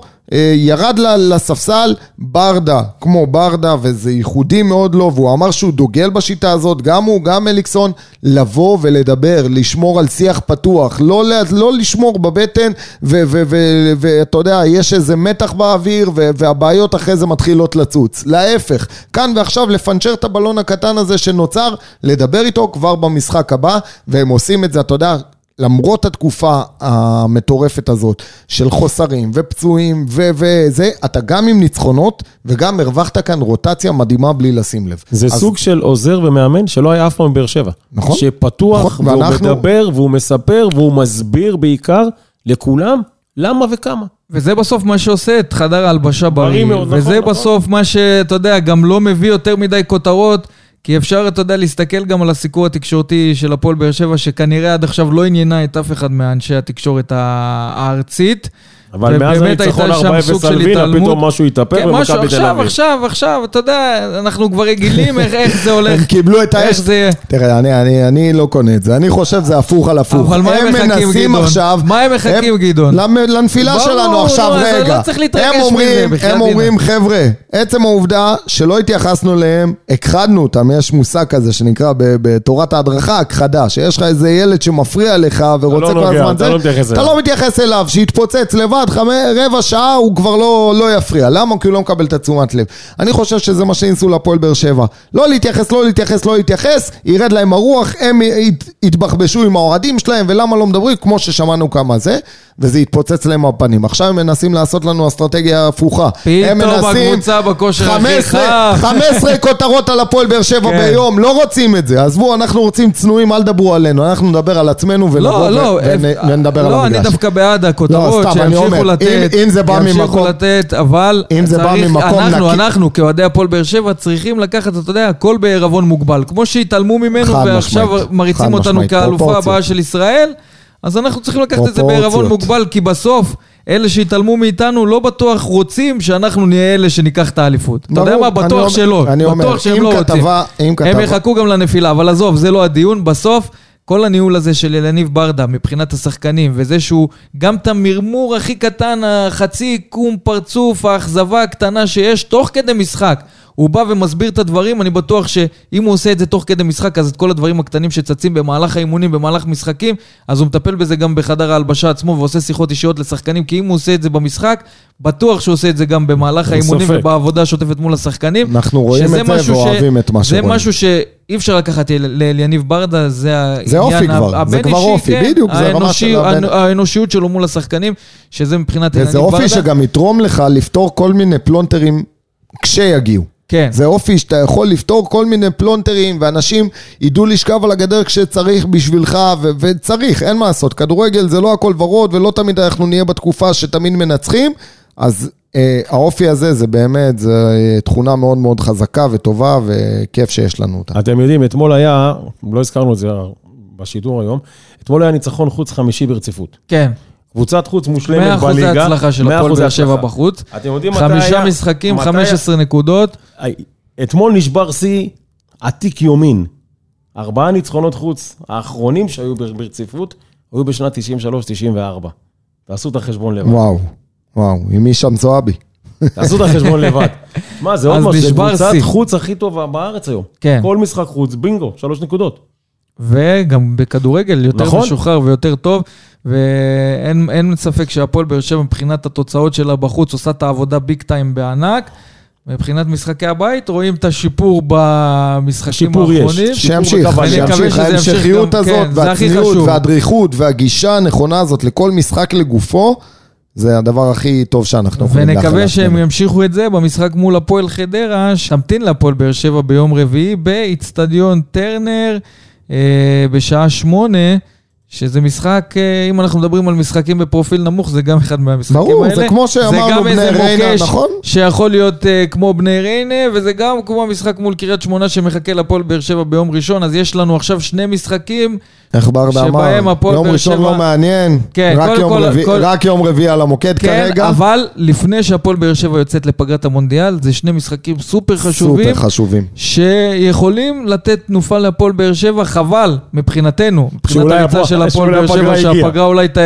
ירד ל- לספסל, ברדה, כמו ברדה, וזה ייחודי מאוד לו, והוא אמר שהוא דוגל בשיטה הזאת, גם הוא, גם אליקסון, לבוא ולדבר, לשמור על שיח פתוח, לא, לא לשמור בבטן, ואתה יודע, יש איזה מתח באוויר, והבעיות אחרי זה מתחילות לצוץ. להפך, כאן ועכשיו לפנצ'ר את הבלון הקטן הזה שנוצר, לדבר איתו כבר במשחק הבא, והם עושים את זה, אתה יודע, למרות התקופה המטורפת הזאת של חוסרים ופצועים ו- וזה, אתה גם עם ניצחונות וגם הרווחת כאן רוטציה מדהימה בלי לשים לב. זה אז סוג של עוזר ומאמן שלא היה אף פעם בבאר שבע. נכון. שפתוח, נכון, והוא ואנחנו- מדבר, והוא מספר, והוא מסביר בעיקר לכולם למה וכמה. וזה בסוף מה שעושה את חדר ההלבשה בריא בריא. מאוד, נכון, וזה נכון. בסוף מה שאתה יודע, גם לא מביא יותר מדי כותרות, כי אפשר, אתה יודע, להסתכל גם על הסיקור התקשורתי של הפועל באר שבע, שכנראה עד עכשיו לא עניינה את אף אחד מאנשי התקשורת הארצית. אבל מאז הניצחון הייתה שם 4-0 סוג של על וינה. פתאום משהו התהפך כן, משהו במכבי תל עכשיו, אביב. עכשיו, עכשיו, אתה יודע, אנחנו כבר רגילים איך, איך זה הולך. הם קיבלו את האש. זה... תראה, אני, אני, אני לא קונה את זה, אני חושב זה הפוך על הפוך. אבל מה הם מחכים, מנסים גדעון? עכשיו... מה הם מחכים, גדעון? לנפילה שלנו עכשיו, רגע. לא להתרגש הם אומרים, הם. אומרים, חבר'ה, עצם העובדה שלא התייחסנו אליהם, הכחדנו אותם, יש מושג כזה שנקרא בתורת ההדרכה, הכחדה, שיש לך איזה ילד שמפריע לך ורוצה לא כל הזמן אתה זה, לא מתייחס אתה. לא מתייחס אליו, שיתפוצץ לבד, לבד, חמי, רבע שעה הוא כבר לא, לא יפריע. למה? כי הוא לא מקבל את התשומת לב. אני חושב שזה מה שניסו להפועל באר שבע. לא להתייחס, לא להתייחס, לא להתייחס, ירד להם הרוח, הם ית- יתבחבשו עם האוהדים שלהם, ולמה לא מדברים? כמו ששמענו כמה זה, וזה יתפוצץ להם בפנים. עכשיו הם מנסים לעשות לנו אסטרטגיה הפוכה. פתאום הקבוצה בכושר הכי 15 חם. 15 כותרות על הפועל באר שבע כן. ביום, לא רוצים את זה. עזבו, אנחנו רוצים צנועים, אל תדברו עלינו. אנחנו נדבר על עצמנו ונבוא לא, ו- לא, ונ- אה, ונדבר על לא, אני המגרש. דווקא בעד הכותרות, לא, סתם, אני אומר, לתת, אם- אם זה בא ימשיכו ממקום- לתת, אבל אם זה בא צריך- ממקום אנחנו, נקי- אנחנו, כאוהדי הפועל באר שבע, צריכים לקחת, אתה יודע, הכל בעירבון מוגבל. כמו שהתעלמו ממנו, ועכשיו משמעית, מריצים אותנו כאלופה. הבאה של ישראל, אז אנחנו צריכים לקחת את זה. בעירבון מוגבל, כי בסוף... אלה שהתעלמו מאיתנו לא בטוח רוצים שאנחנו נהיה אלה שניקח את האליפות. אתה יודע מה? בטוח שלא. אני אומר, בטוח שהם אם לא רוצים. כתבה- אם הם כתבה- יחכו גם לנפילה, אבל עזוב, זה לא הדיון. בסוף, כל הניהול הזה של אלניב ברדה מבחינת השחקנים, וזה שהוא גם את המרמור הכי קטן, החצי קום פרצוף, האכזבה הקטנה שיש, תוך כדי משחק. הוא בא ומסביר את הדברים, אני בטוח שאם הוא עושה את זה תוך כדי משחק, אז את כל הדברים הקטנים שצצים במהלך האימונים, במהלך משחקים, אז הוא מטפל בזה גם בחדר ההלבשה עצמו ועושה שיחות אישיות לשחקנים, כי אם הוא עושה את זה במשחק, בטוח שהוא עושה את זה גם במהלך האימונים ספק. ובעבודה השוטפת מול השחקנים. אנחנו רואים את זה משהו ש- ואוהבים את מה זה שרואים. משהו שאי אפשר לקחת אל- לאליניב ברדה, זה העניין זה אופי כבר, הבין זה כבר אישי, אופי, כן, בדיוק, זה רמה של הבן- האנושיות שלו מול השחקנים, שזה מבחינת אליניב וזה ברדה. אופי שגם יתרום לך לפתור כל מיני פלונטרים כשיגיעו. כן. זה אופי שאתה יכול לפתור כל מיני פלונטרים, ואנשים ידעו לשכב על הגדר כשצריך בשבילך, ו- וצריך, אין מה לעשות. כדורגל זה לא הכל ורוד, ולא תמיד אנחנו נהיה בתקופה שתמיד מנצחים, אז אה, האופי הזה זה באמת, זה אה, תכונה מאוד מאוד חזקה וטובה, וכיף שיש לנו אותה. אתם יודעים, אתמול היה, לא הזכרנו את זה בשידור היום, אתמול היה ניצחון חוץ חמישי ברציפות. כן. קבוצת חוץ מושלמת 100% בליגה. ההצלחה של 100% הפועל באר שבע. בחוץ. אתם יודעים מתי חמישה היה? משחקים, מתי 15 נקודות. אתמול נשבר שיא עתיק יומין. ארבעה ניצחונות חוץ האחרונים שהיו בר- ברציפות, היו בשנת 93-94. תעשו את החשבון לבד. וואו, וואו, עם הישאם זועבי. תעשו את החשבון לבד. מה, זה עוד משהו, זה קבוצת. חוץ הכי טובה בארץ היום. כן. כל משחק חוץ, בינגו, שלוש נקודות. וגם בכדורגל יותר נכון. משוחרר ויותר טוב, ואין אין ספק שהפועל באר שבע מבחינת התוצאות שלה בחוץ עושה את העבודה ביג טיים בענק. מבחינת משחקי הבית רואים את השיפור במשחקים. האחרונים. שימשיך, שימשיך, ההמשכיות הזאת, כן, והצניעות. והדריכות, והגישה הנכונה הזאת לכל משחק לגופו, זה הדבר הכי טוב שאנחנו יכולים לאחל ונקווה שהם. ימשיכו את זה במשחק מול הפועל חדרה, שתמתין להפועל באר שבע ביום רביעי באיצטדיון טרנר אה, בשעה שמונה, שזה משחק, אה, אם אנחנו מדברים על משחקים בפרופיל נמוך, זה גם אחד מהמשחקים ברור, האלה. זה כמו שאמרנו, בני ריינה, מוקש נכון? שיכול להיות אה, כמו בני ריינה, וזה גם כמו המשחק מול קריית שמונה שמחכה להפועל באר שבע ביום ראשון, אז יש לנו עכשיו שני משחקים. איך ברדה אמר, שבהם הפועל יום ראשון שבע- לא מעניין, כן, רק קודם יום כל- רביעי- כל- רק יום רביעי על המוקד כן, כרגע. אבל לפני שהפועל באר שבע יוצאת לפגרת המונדיאל, זה שני משחקים סופר חשובים. סופר חשובים. שיכולים לתת תנופה להפועל באר שבע, חבל מבחינתנו, מבחינת הריצה של הפועל באר שבע, הגיעה. שהפגרה אולי ת-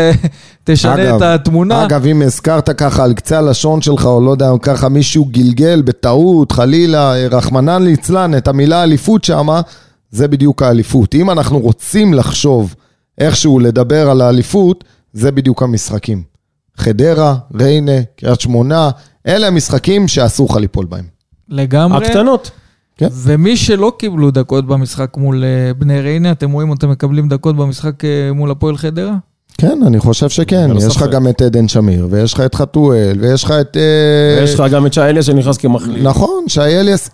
תשנה אגב, את התמונה. אגב, אם הזכרת ככה על קצה הלשון שלך, או לא יודע, ככה מישהו גלגל בטעות, חלילה, רחמנן ליצלן, את המילה אליפות שמה, זה בדיוק האליפות. אם אנחנו רוצים לחשוב איכשהו לדבר על האליפות, זה בדיוק המשחקים. חדרה, ריינה, קריית שמונה, אלה המשחקים שאסור לך ליפול בהם. לגמרי. הקטנות. כן. ומי שלא קיבלו דקות במשחק מול אה, בני ריינה, אתם רואים אותם מקבלים דקות במשחק אה, מול הפועל חדרה? כן, אני חושב שכן. יש לך. גם את עדן שמיר, ויש לך את חתואל, ויש לך את... אה, ויש לך גם את שי אליאס שנכנס כמחליף. נכון, שי אליאס...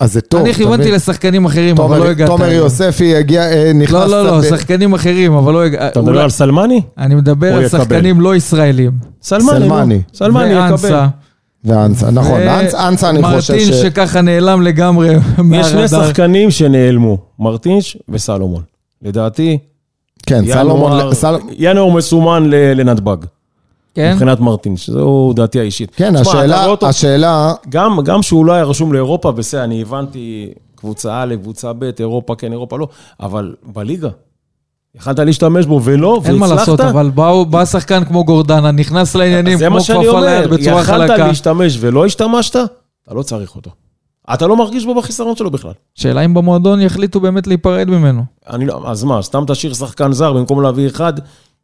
אז זה טוב. אני כיוונתי? לשחקנים אחרים, אבל לא הגעת. תומר יוספי הגיע, אה, נכנס... לא, לא, לא, שחקנים אחרים, אבל לא הגעת. אתה מדבר על סלמני? אני מדבר על. שחקנים לא ישראלים. סלמני, סלמני. נו. סלמני יקבל. ואנסה. ואנסה, נכון, אנסה אני חושב מרטין ש... שככה נעלם לגמרי יש מהרדאר. שני שחקנים שנעלמו, מרטינש וסלומון. לדעתי, כן, סלומון, ינואר- מסומן לנתב"ג, כן? מבחינת מרטינש, זו דעתי האישית. כן, תשמע, אתה השאלה, אותו- השאלה, גם, גם שהוא לא היה רשום לאירופה, בסדר, אני הבנתי קבוצה א', קבוצה ב', אירופה כן, אירופה לא, אבל בליגה, יכלת להשתמש בו ולא, והצלחת. אין מה לעשות, אבל באו- בא שחקן כמו גורדנה, נכנס לעניינים זה כמו מה שאני כפפה אומר, ליד בצורה יכלת חלקה. להשתמש ולא השתמשת, אתה לא צריך אותו. אתה לא מרגיש בו בחיסרון שלו בכלל. שאלה אם במועדון יחליטו באמת להיפרד ממנו. אני לא, אז מה, סתם תשאיר שחקן זר במקום להביא אחד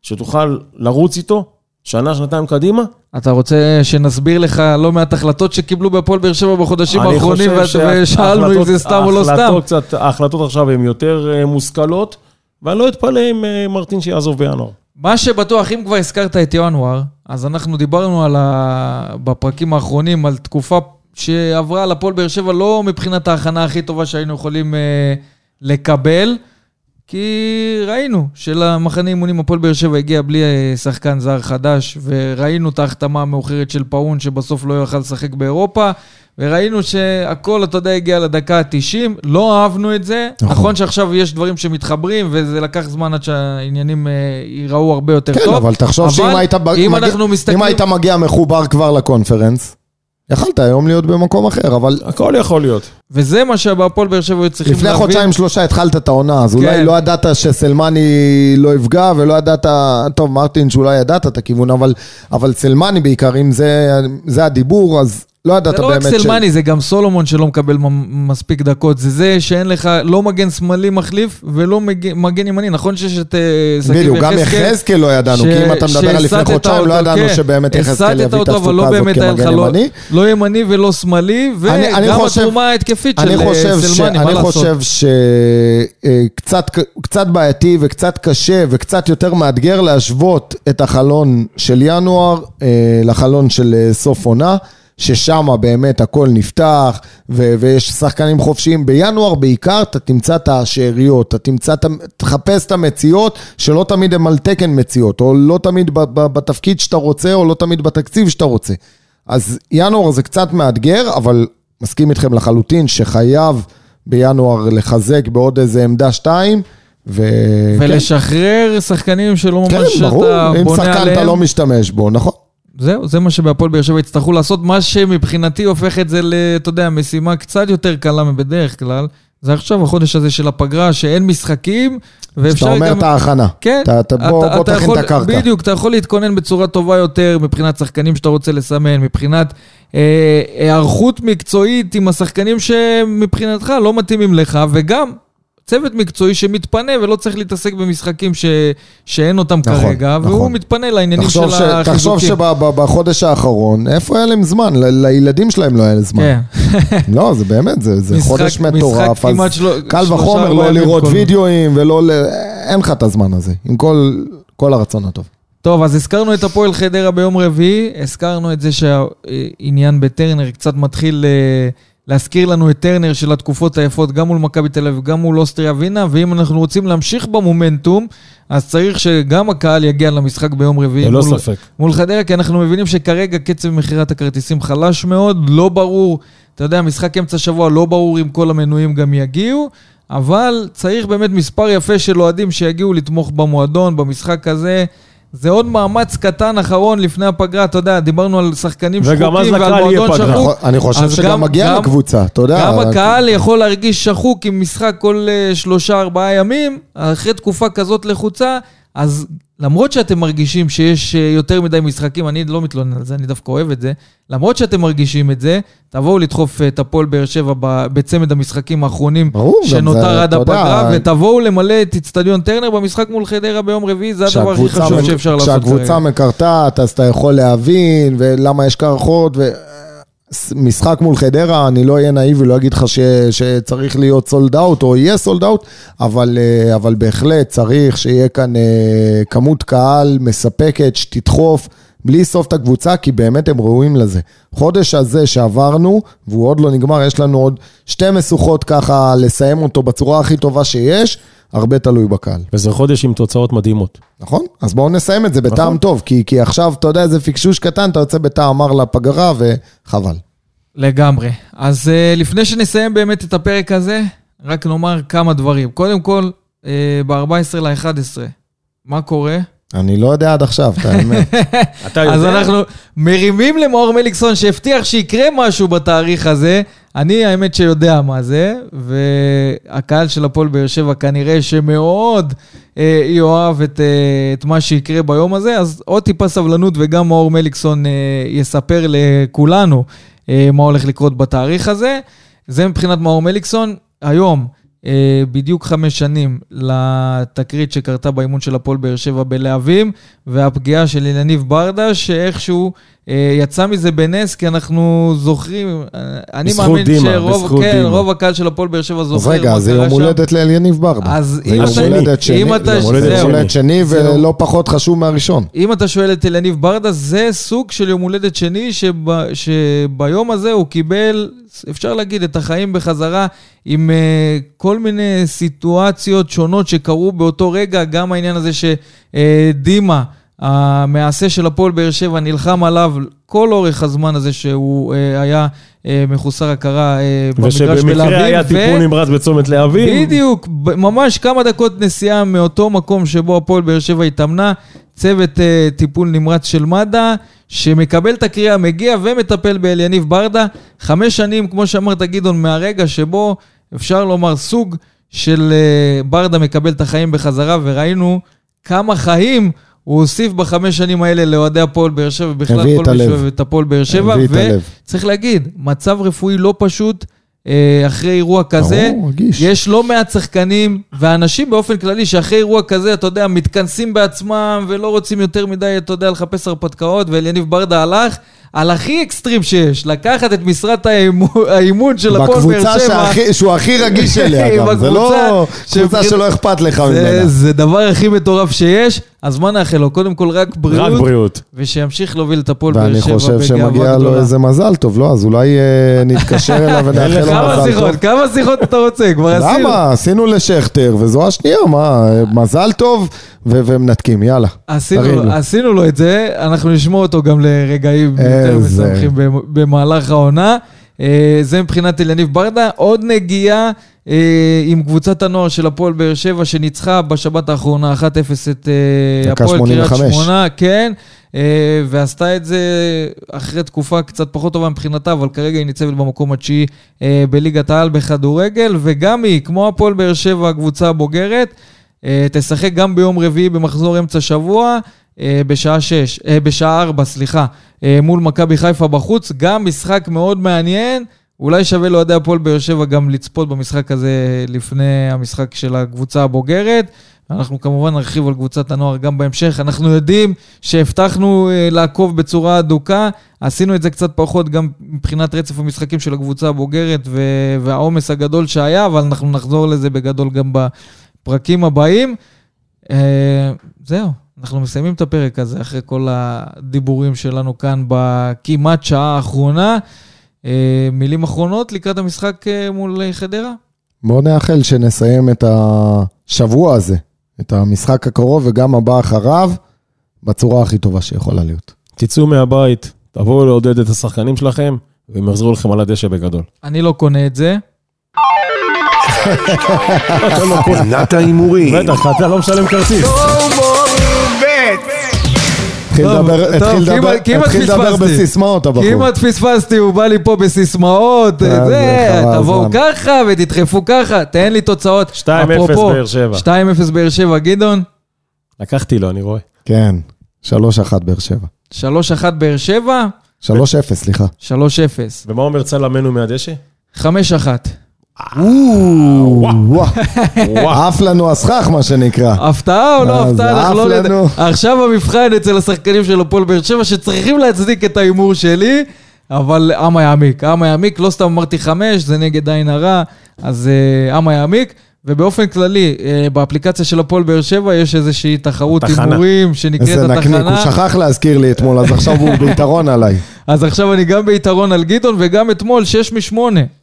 שתוכל לרוץ איתו? שנה, שנתיים קדימה, אתה רוצה שנסביר לך לא מעט החלטות שקיבלו בהפועל באר שבע בחודשים האחרונים, ושאלנו אם זה סתם או לא סתם. קצת- ההחלטות עכשיו הן יותר אה, מושכלות, ואני לא אתפלא אם אה, מרטינש יעזוב בינואר. מה שבטוח, אם כבר הזכרת את ינואר, אז אנחנו דיברנו על ה... בפרקים האחרונים על תקופה שעברה על הפועל באר שבע, לא מבחינת ההכנה הכי טובה שהיינו יכולים אה, לקבל, כי ראינו שלמחנה אימונים הפועל באר שבע הגיע בלי אה, שחקן זר חדש, וראינו את ההחתמה המאוחרת של פאון שבסוף לא יוכל לשחק באירופה, וראינו שהכל, אתה יודע, הגיע לדקה ה-90, לא אהבנו את זה. נכון. נכון שעכשיו יש דברים שמתחברים, וזה לקח זמן עד שהעניינים אה, ייראו הרבה יותר כן, טוב. אבל תחשוב שאם אבל היית, ב- אם מגיע, מסתכלים... אם היית מגיע מחובר כבר לקונפרנס, יכלת היום להיות במקום אחר, אבל הכל יכול להיות. וזה מה שבהפועל באר שבע היו צריכים לפני להבין. חודשיים שלושה התחלת את העונה, אז כן. אולי לא ידעת שסלמני לא יפגע, ולא ידעת, טוב, מרטין שאולי ידעת את הכיוון, אבל, אבל סלמני בעיקר, אם זה, זה הדיבור, אז לא ידעת זה לא רק באמת סלמני, זה גם סולומון שלא מקבל מספיק דקות. זה זה שאין לך לא מגן שמאלי מחליף ולא מג- מגן ימני. נכון שיש את אה, שגיב בדיוק, גם יחזקאל לא ידענו, כי אם אתה מדבר על לפני חודשיים, לא ידענו כן. שבאמת יחזקאל יביא את אבל לא התפוקה הזאת באמת כמגן לא- ימני. לא ימני ולא שמאלי, אני- אני וגם חושב- התרומה ההתקפית אני של אה, ש... סלמני, מה אני לעשות? חושב שקצת קצת בעייתי וקצת קשה וקצת יותר מאתגר להשוות את החלון של ינואר אה, לחלון של אה, סוף עונה. ששם באמת הכל נפתח ו- ויש שחקנים חופשיים. בינואר בעיקר אתה תמצא את השאריות, אתה תמצא, תחפש את המציאות שלא תמיד הם על תקן מציאות, או לא תמיד ב- ב- בתפקיד שאתה רוצה, או לא תמיד בתקציב שאתה רוצה. אז ינואר זה קצת מאתגר, אבל מסכים איתכם לחלוטין שחייב בינואר לחזק בעוד איזה עמדה שתיים, ו... ולשחרר שחקנים שלא כן, ממש כן, ברור, אתה אם בונה שחקן אתה עליהם. לא משתמש בו, נכון? זהו, זה מה שבהפועל באר שבע יצטרכו לעשות. מה שמבחינתי הופך את זה ל... אתה יודע, משימה קצת יותר קלה מבדרך כלל. זה עכשיו החודש הזה של הפגרה, שאין משחקים, ואפשר שאתה גם... אומר את ההכנה. כן. אתה, אתה, בוא, בוא תכין יכול, את הקרקע. בדיוק, אתה יכול להתכונן בצורה טובה יותר מבחינת שחקנים שאתה רוצה לסמן, מבחינת אה, היערכות מקצועית עם השחקנים שמבחינתך לא מתאימים לך, וגם צוות מקצועי שמתפנה ולא צריך להתעסק במשחקים ש, שאין אותם נכון, כרגע, והוא נכון. מתפנה לעניינים של תחשוב, ש... תחשוב החיזוקים. שבחודש האחרון, איפה היה להם זמן? ל... לילדים שלהם לא היה להם זמן. כן. לא, זה באמת, זה, זה משחק- חודש מטורף. אז של- קל וחומר לא לראות וידאוים ולא ל... אין לך את הזמן הזה, עם כל, כל הרצון הטוב. טוב, אז הזכרנו את הפועל חדרה ביום רביעי, הזכרנו את זה שהעניין בטרנר קצת מתחיל אה, להזכיר לנו את טרנר של התקופות היפות, גם מול מכבי תל אביב, גם מול אוסטריה ווינה, ואם אנחנו רוצים להמשיך במומנטום, אז צריך שגם הקהל יגיע למשחק ביום רביעי מול, ספק. מול חדרה, כי אנחנו מבינים שכרגע קצב מכירת הכרטיסים חלש מאוד, לא ברור, אתה יודע, משחק אמצע שבוע, לא ברור אם כל המנויים גם יגיעו, אבל צריך באמת מספר יפה של אוהדים שיגיעו לתמוך במועדון, במשחק הזה. זה עוד מאמץ קטן אחרון לפני הפגרה, אתה יודע, דיברנו על שחקנים וגם אז שחוקים ועל לקהל יהיה מועדון פגרה. שחוק. אני חושב שגם גם- מגיע גם- לקבוצה, אתה יודע. גם הקהל יכול להרגיש שחוק עם משחק כל אה, שלושה, ארבעה ימים, אחרי תקופה כזאת לחוצה, אז למרות שאתם מרגישים שיש אה, יותר מדי משחקים, אני לא מתלונן על זה, אני דווקא אוהב את זה, למרות שאתם מרגישים את זה, תבואו לדחוף אה, את הפועל באר שבע בצמד המשחקים האחרונים ברור, גם זה, שנותר עד הפגרה, ותבואו למלא את איצטדיון טרנר במשחק מול חדרה ביום רביעי, זה הדבר הכי חשוב מק- שאפשר לעשות כשהקבוצה. מקרטעת, אז אתה יכול להבין, ולמה יש קרחות, ו... משחק מול חדרה, אני לא אהיה נאיבי, לא אגיד לך ש... שצריך להיות סולד אאוט, או יהיה סולד אאוט, אבל, אה, אבל בהחלט צריך שיהיה כאן אה, כמות קהל מספקת, שתדחוף, בלי סוף את הקבוצה, כי באמת הם ראויים לזה. חודש הזה שעברנו, והוא עוד לא נגמר, יש לנו עוד שתי משוכות ככה לסיים אותו בצורה הכי טובה שיש, הרבה תלוי בקהל. וזה חודש עם תוצאות מדהימות. נכון? אז בואו נסיים את זה בטעם נכון. טוב, כי, כי עכשיו, אתה יודע, איזה פיקשוש קטן, אתה יוצא בטעם מר לפגרה, וחבל. לגמרי. אז uh, לפני שנסיים באמת את הפרק הזה, רק נאמר כמה דברים. קודם כל, uh, ב-14 ל-11, מה קורה? אני לא יודע עד עכשיו, את האמת. אתה אז יודע? אנחנו מרימים למאור מליקסון שהבטיח שיקרה משהו בתאריך הזה. אני האמת שיודע מה זה, והקהל של הפועל באר שבע כנראה שמאוד אה, יאהב את, אה, את מה שיקרה ביום הזה, אז עוד טיפה סבלנות וגם מאור מליקסון אה, יספר לכולנו אה, מה הולך לקרות בתאריך הזה. זה מבחינת מאור מליקסון. היום בדיוק חמש שנים לתקרית שקרתה באימון של הפועל באר שבע בלהבים, והפגיעה של אליניב ברדה, שאיכשהו אה, יצא מזה בנס, כי אנחנו זוכרים, אה, אני מאמין דימה, שרוב, כן, דימה. רוב הקהל של הפועל באר שבע אז זוכר רגע, מה זה יום. הולדת לאליניב ברדה. אז זה אם יום אתה- הולדת שני, אם אתה- יום הולדת שני. ולא פחות חשוב מהראשון. אם אתה שואל את אלניב ברדה, זה סוג של יום הולדת שני, שב, שביום הזה הוא קיבל, אפשר להגיד, את החיים בחזרה, עם uh, כל מיני סיטואציות שונות שקרו באותו רגע, גם העניין הזה שדימה, המעשה של הפועל באר שבע, נלחם עליו כל אורך הזמן הזה שהוא uh, היה uh, מחוסר הכרה uh, במגרש בלהבים. ושבמקרה היה ו- טיפול נמרץ בצומת להבים. בדיוק, ממש כמה דקות נסיעה מאותו מקום שבו הפועל באר שבע התאמנה, צוות uh, טיפול נמרץ של מד"א, שמקבל את הקריאה, מגיע ומטפל באליניב ברדה. חמש שנים, כמו שאמרת גדעון, מהרגע שבו אפשר לומר סוג של uh, ברדה מקבל את החיים בחזרה, וראינו כמה חיים הוא הוסיף בחמש שנים האלה לאוהדי הפועל באר שבע, ובכלל כל מי. שאוהב את הפועל באר שבע. וצריך להגיד, מצב רפואי לא פשוט אה, אחרי אירוע כזה. ברור, רגיש. יש לא מעט שחקנים ואנשים באופן כללי שאחרי אירוע כזה, אתה יודע, מתכנסים בעצמם ולא רוצים יותר מדי, אתה יודע, לחפש הרפתקאות, ואליניב ברדה הלך על הכי אקסטרים שיש, לקחת את משרת האימון, של הפועל באר בקבוצה שבע. שהכי- שהוא הכי רגיש אליה גם, זה לא בקבוצה קבוצה שלא אכפת לך ממנה. זה דבר הכי מטורף שיש, אז מה נאחל לו? קודם כל רק בריאות, רק בריאות. ושימשיך להוביל את הפועל באר ואני שבע חושב בגאווה שמגיע לו גדולה. איזה מזל טוב, לא? אז אולי אה, נתקשר אליו ונאחל לו מזל? טוב. כמה שיחות אתה רוצה? כבר עשינו. למה? עשינו לשכטר, וזו השנייה, מה? מזל טוב, ומנתקים, יאללה. עשינו, לו את זה, אנחנו נשמור אותו גם לרגעים יותר משמחים במ- במהלך העונה. אה, זה מבחינת אליניב ברדה. עוד נגיעה אה, עם קבוצת הנוער של הפועל באר שבע, שניצחה בשבת האחרונה 1-0 את אה, הפועל קריית 85. שמונה, כן, ועשתה את זה אחרי תקופה קצת פחות טובה מבחינתה, אבל כרגע היא ניצבת במקום התשיעי בליגת העל בכדורגל, וגם היא, כמו הפועל באר שבע, הקבוצה הבוגרת, תשחק גם ביום רביעי במחזור אמצע שבוע, בשעה שש, אה, בשעה ארבע, סליחה, אה, מול מכבי חיפה בחוץ. גם משחק מאוד מעניין. אולי שווה לאוהדי הפועל באר שבע גם לצפות במשחק הזה לפני המשחק של הקבוצה הבוגרת. אנחנו כמובן נרחיב על קבוצת הנוער גם בהמשך. אנחנו יודעים שהבטחנו אה, לעקוב בצורה הדוקה, עשינו את זה קצת פחות גם מבחינת רצף המשחקים של הקבוצה הבוגרת והעומס הגדול שהיה, אבל אנחנו נחזור לזה בגדול גם בפרקים הבאים. אה, זהו, אנחנו מסיימים את הפרק הזה אחרי כל הדיבורים שלנו כאן בכמעט שעה האחרונה. אה, מילים אחרונות לקראת המשחק אה, מול חדרה? בואו נאחל שנסיים את השבוע הזה, את המשחק הקרוב וגם הבא אחריו, בצורה הכי טובה שיכולה להיות. תצאו מהבית, תבואו לעודד את השחקנים שלכם, והם יחזרו לכם על הדשא בגדול. אני לא קונה את זה. פינת ההימורים. בטח, אתה לא משלם כרטיס. לדבר פספסתי. בסיסמאות הבחור. כמעט פספסתי, הוא בא לי פה בסיסמאות, אה, זה, תבואו. ככה ותדחפו ככה, תן לי תוצאות. 2-0 אפרופו, באר שבע. 2-0 באר שבע, גדעון. לקחתי לו, אני רואה. כן, 3-1 באר שבע. 3-1 באר שבע, 3-0, סליחה. 3-0. ומה אומר צלמנו מהדשא? 5-1. עף לנו הסכך, מה שנקרא. הפתעה או לא אה, הפתעה? אנחנו לא. לנו. עכשיו המבחן אצל השחקנים של הפועל באר שבע, שצריכים להצדיק את ההימור שלי, אבל אמה יעמיק. אמה יעמיק, לא סתם אמרתי חמש, זה נגד עין הרע, אז אה, אמה יעמיק. ובאופן כללי, אה, באפליקציה של הפועל באר שבע יש איזושהי תחרות. הימורים שנקראת איזה נקניק, הוא התחנה. שכח להזכיר לי אתמול, אז עכשיו הוא ביתרון עליי. אז עכשיו אני גם ביתרון על גדעון, וגם אתמול, 6 מ-8.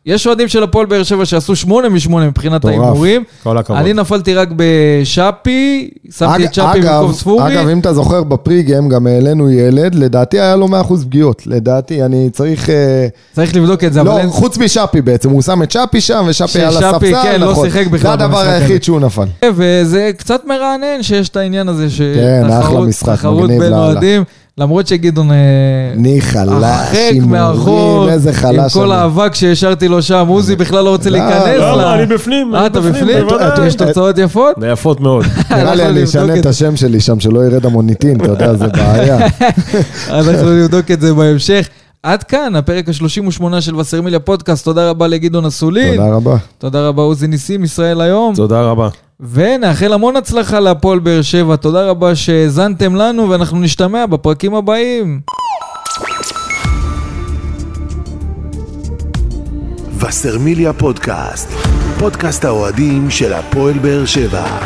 יש אוהדים של הפועל באר שבע שעשו 8 מ-8 מבחינת. ההימורים. כל הכבוד. אני נפלתי רק בשאפי, שמתי את אגב, במקום ספורי. אגב, אם אתה זוכר, בפריגם גם העלינו ילד, לדעתי היה לו 100% פגיעות. לדעתי, אני צריך... אה, צריך לבדוק את זה, אבל לא. חוץ משאפי בעצם, הוא שם את שפי שם, ושאפי על הספסל, כן, לא נכון. שיחק בכלל זה הדבר היחיד. שהוא נפל. וזה קצת מרענן שיש את העניין הזה, כן, אחלה משחק, מגניב לאללה. למרות שגדעון אה, אני חלש, הרחק הימורים, מאחור, איזה עם חלש. כל אני. האבק שהשארתי לו שם, עוזי בכלל לא רוצה לא, להיכנס לא? אני בפנים. אה, אתה בפנים? בוודאי. יש תוצאות יפות? זה יפות מאוד. נראה לי אני אשנה את השם שלי שם, שלא ירד המוניטין, אתה יודע, זה בעיה. אנחנו נבדוק את זה בהמשך. עד כאן, הפרק ה-38 של וסרמיליה פודקאסט. תודה רבה לגדעון אסולין. תודה רבה. תודה רבה עוזי ניסים, ישראל היום. תודה רבה. ונאחל המון הצלחה להפועל באר שבע. תודה רבה שהאזנתם לנו, ואנחנו נשתמע בפרקים הבאים. וסרמיליה פודקאסט, פודקאסט האוהדים של הפועל באר שבע.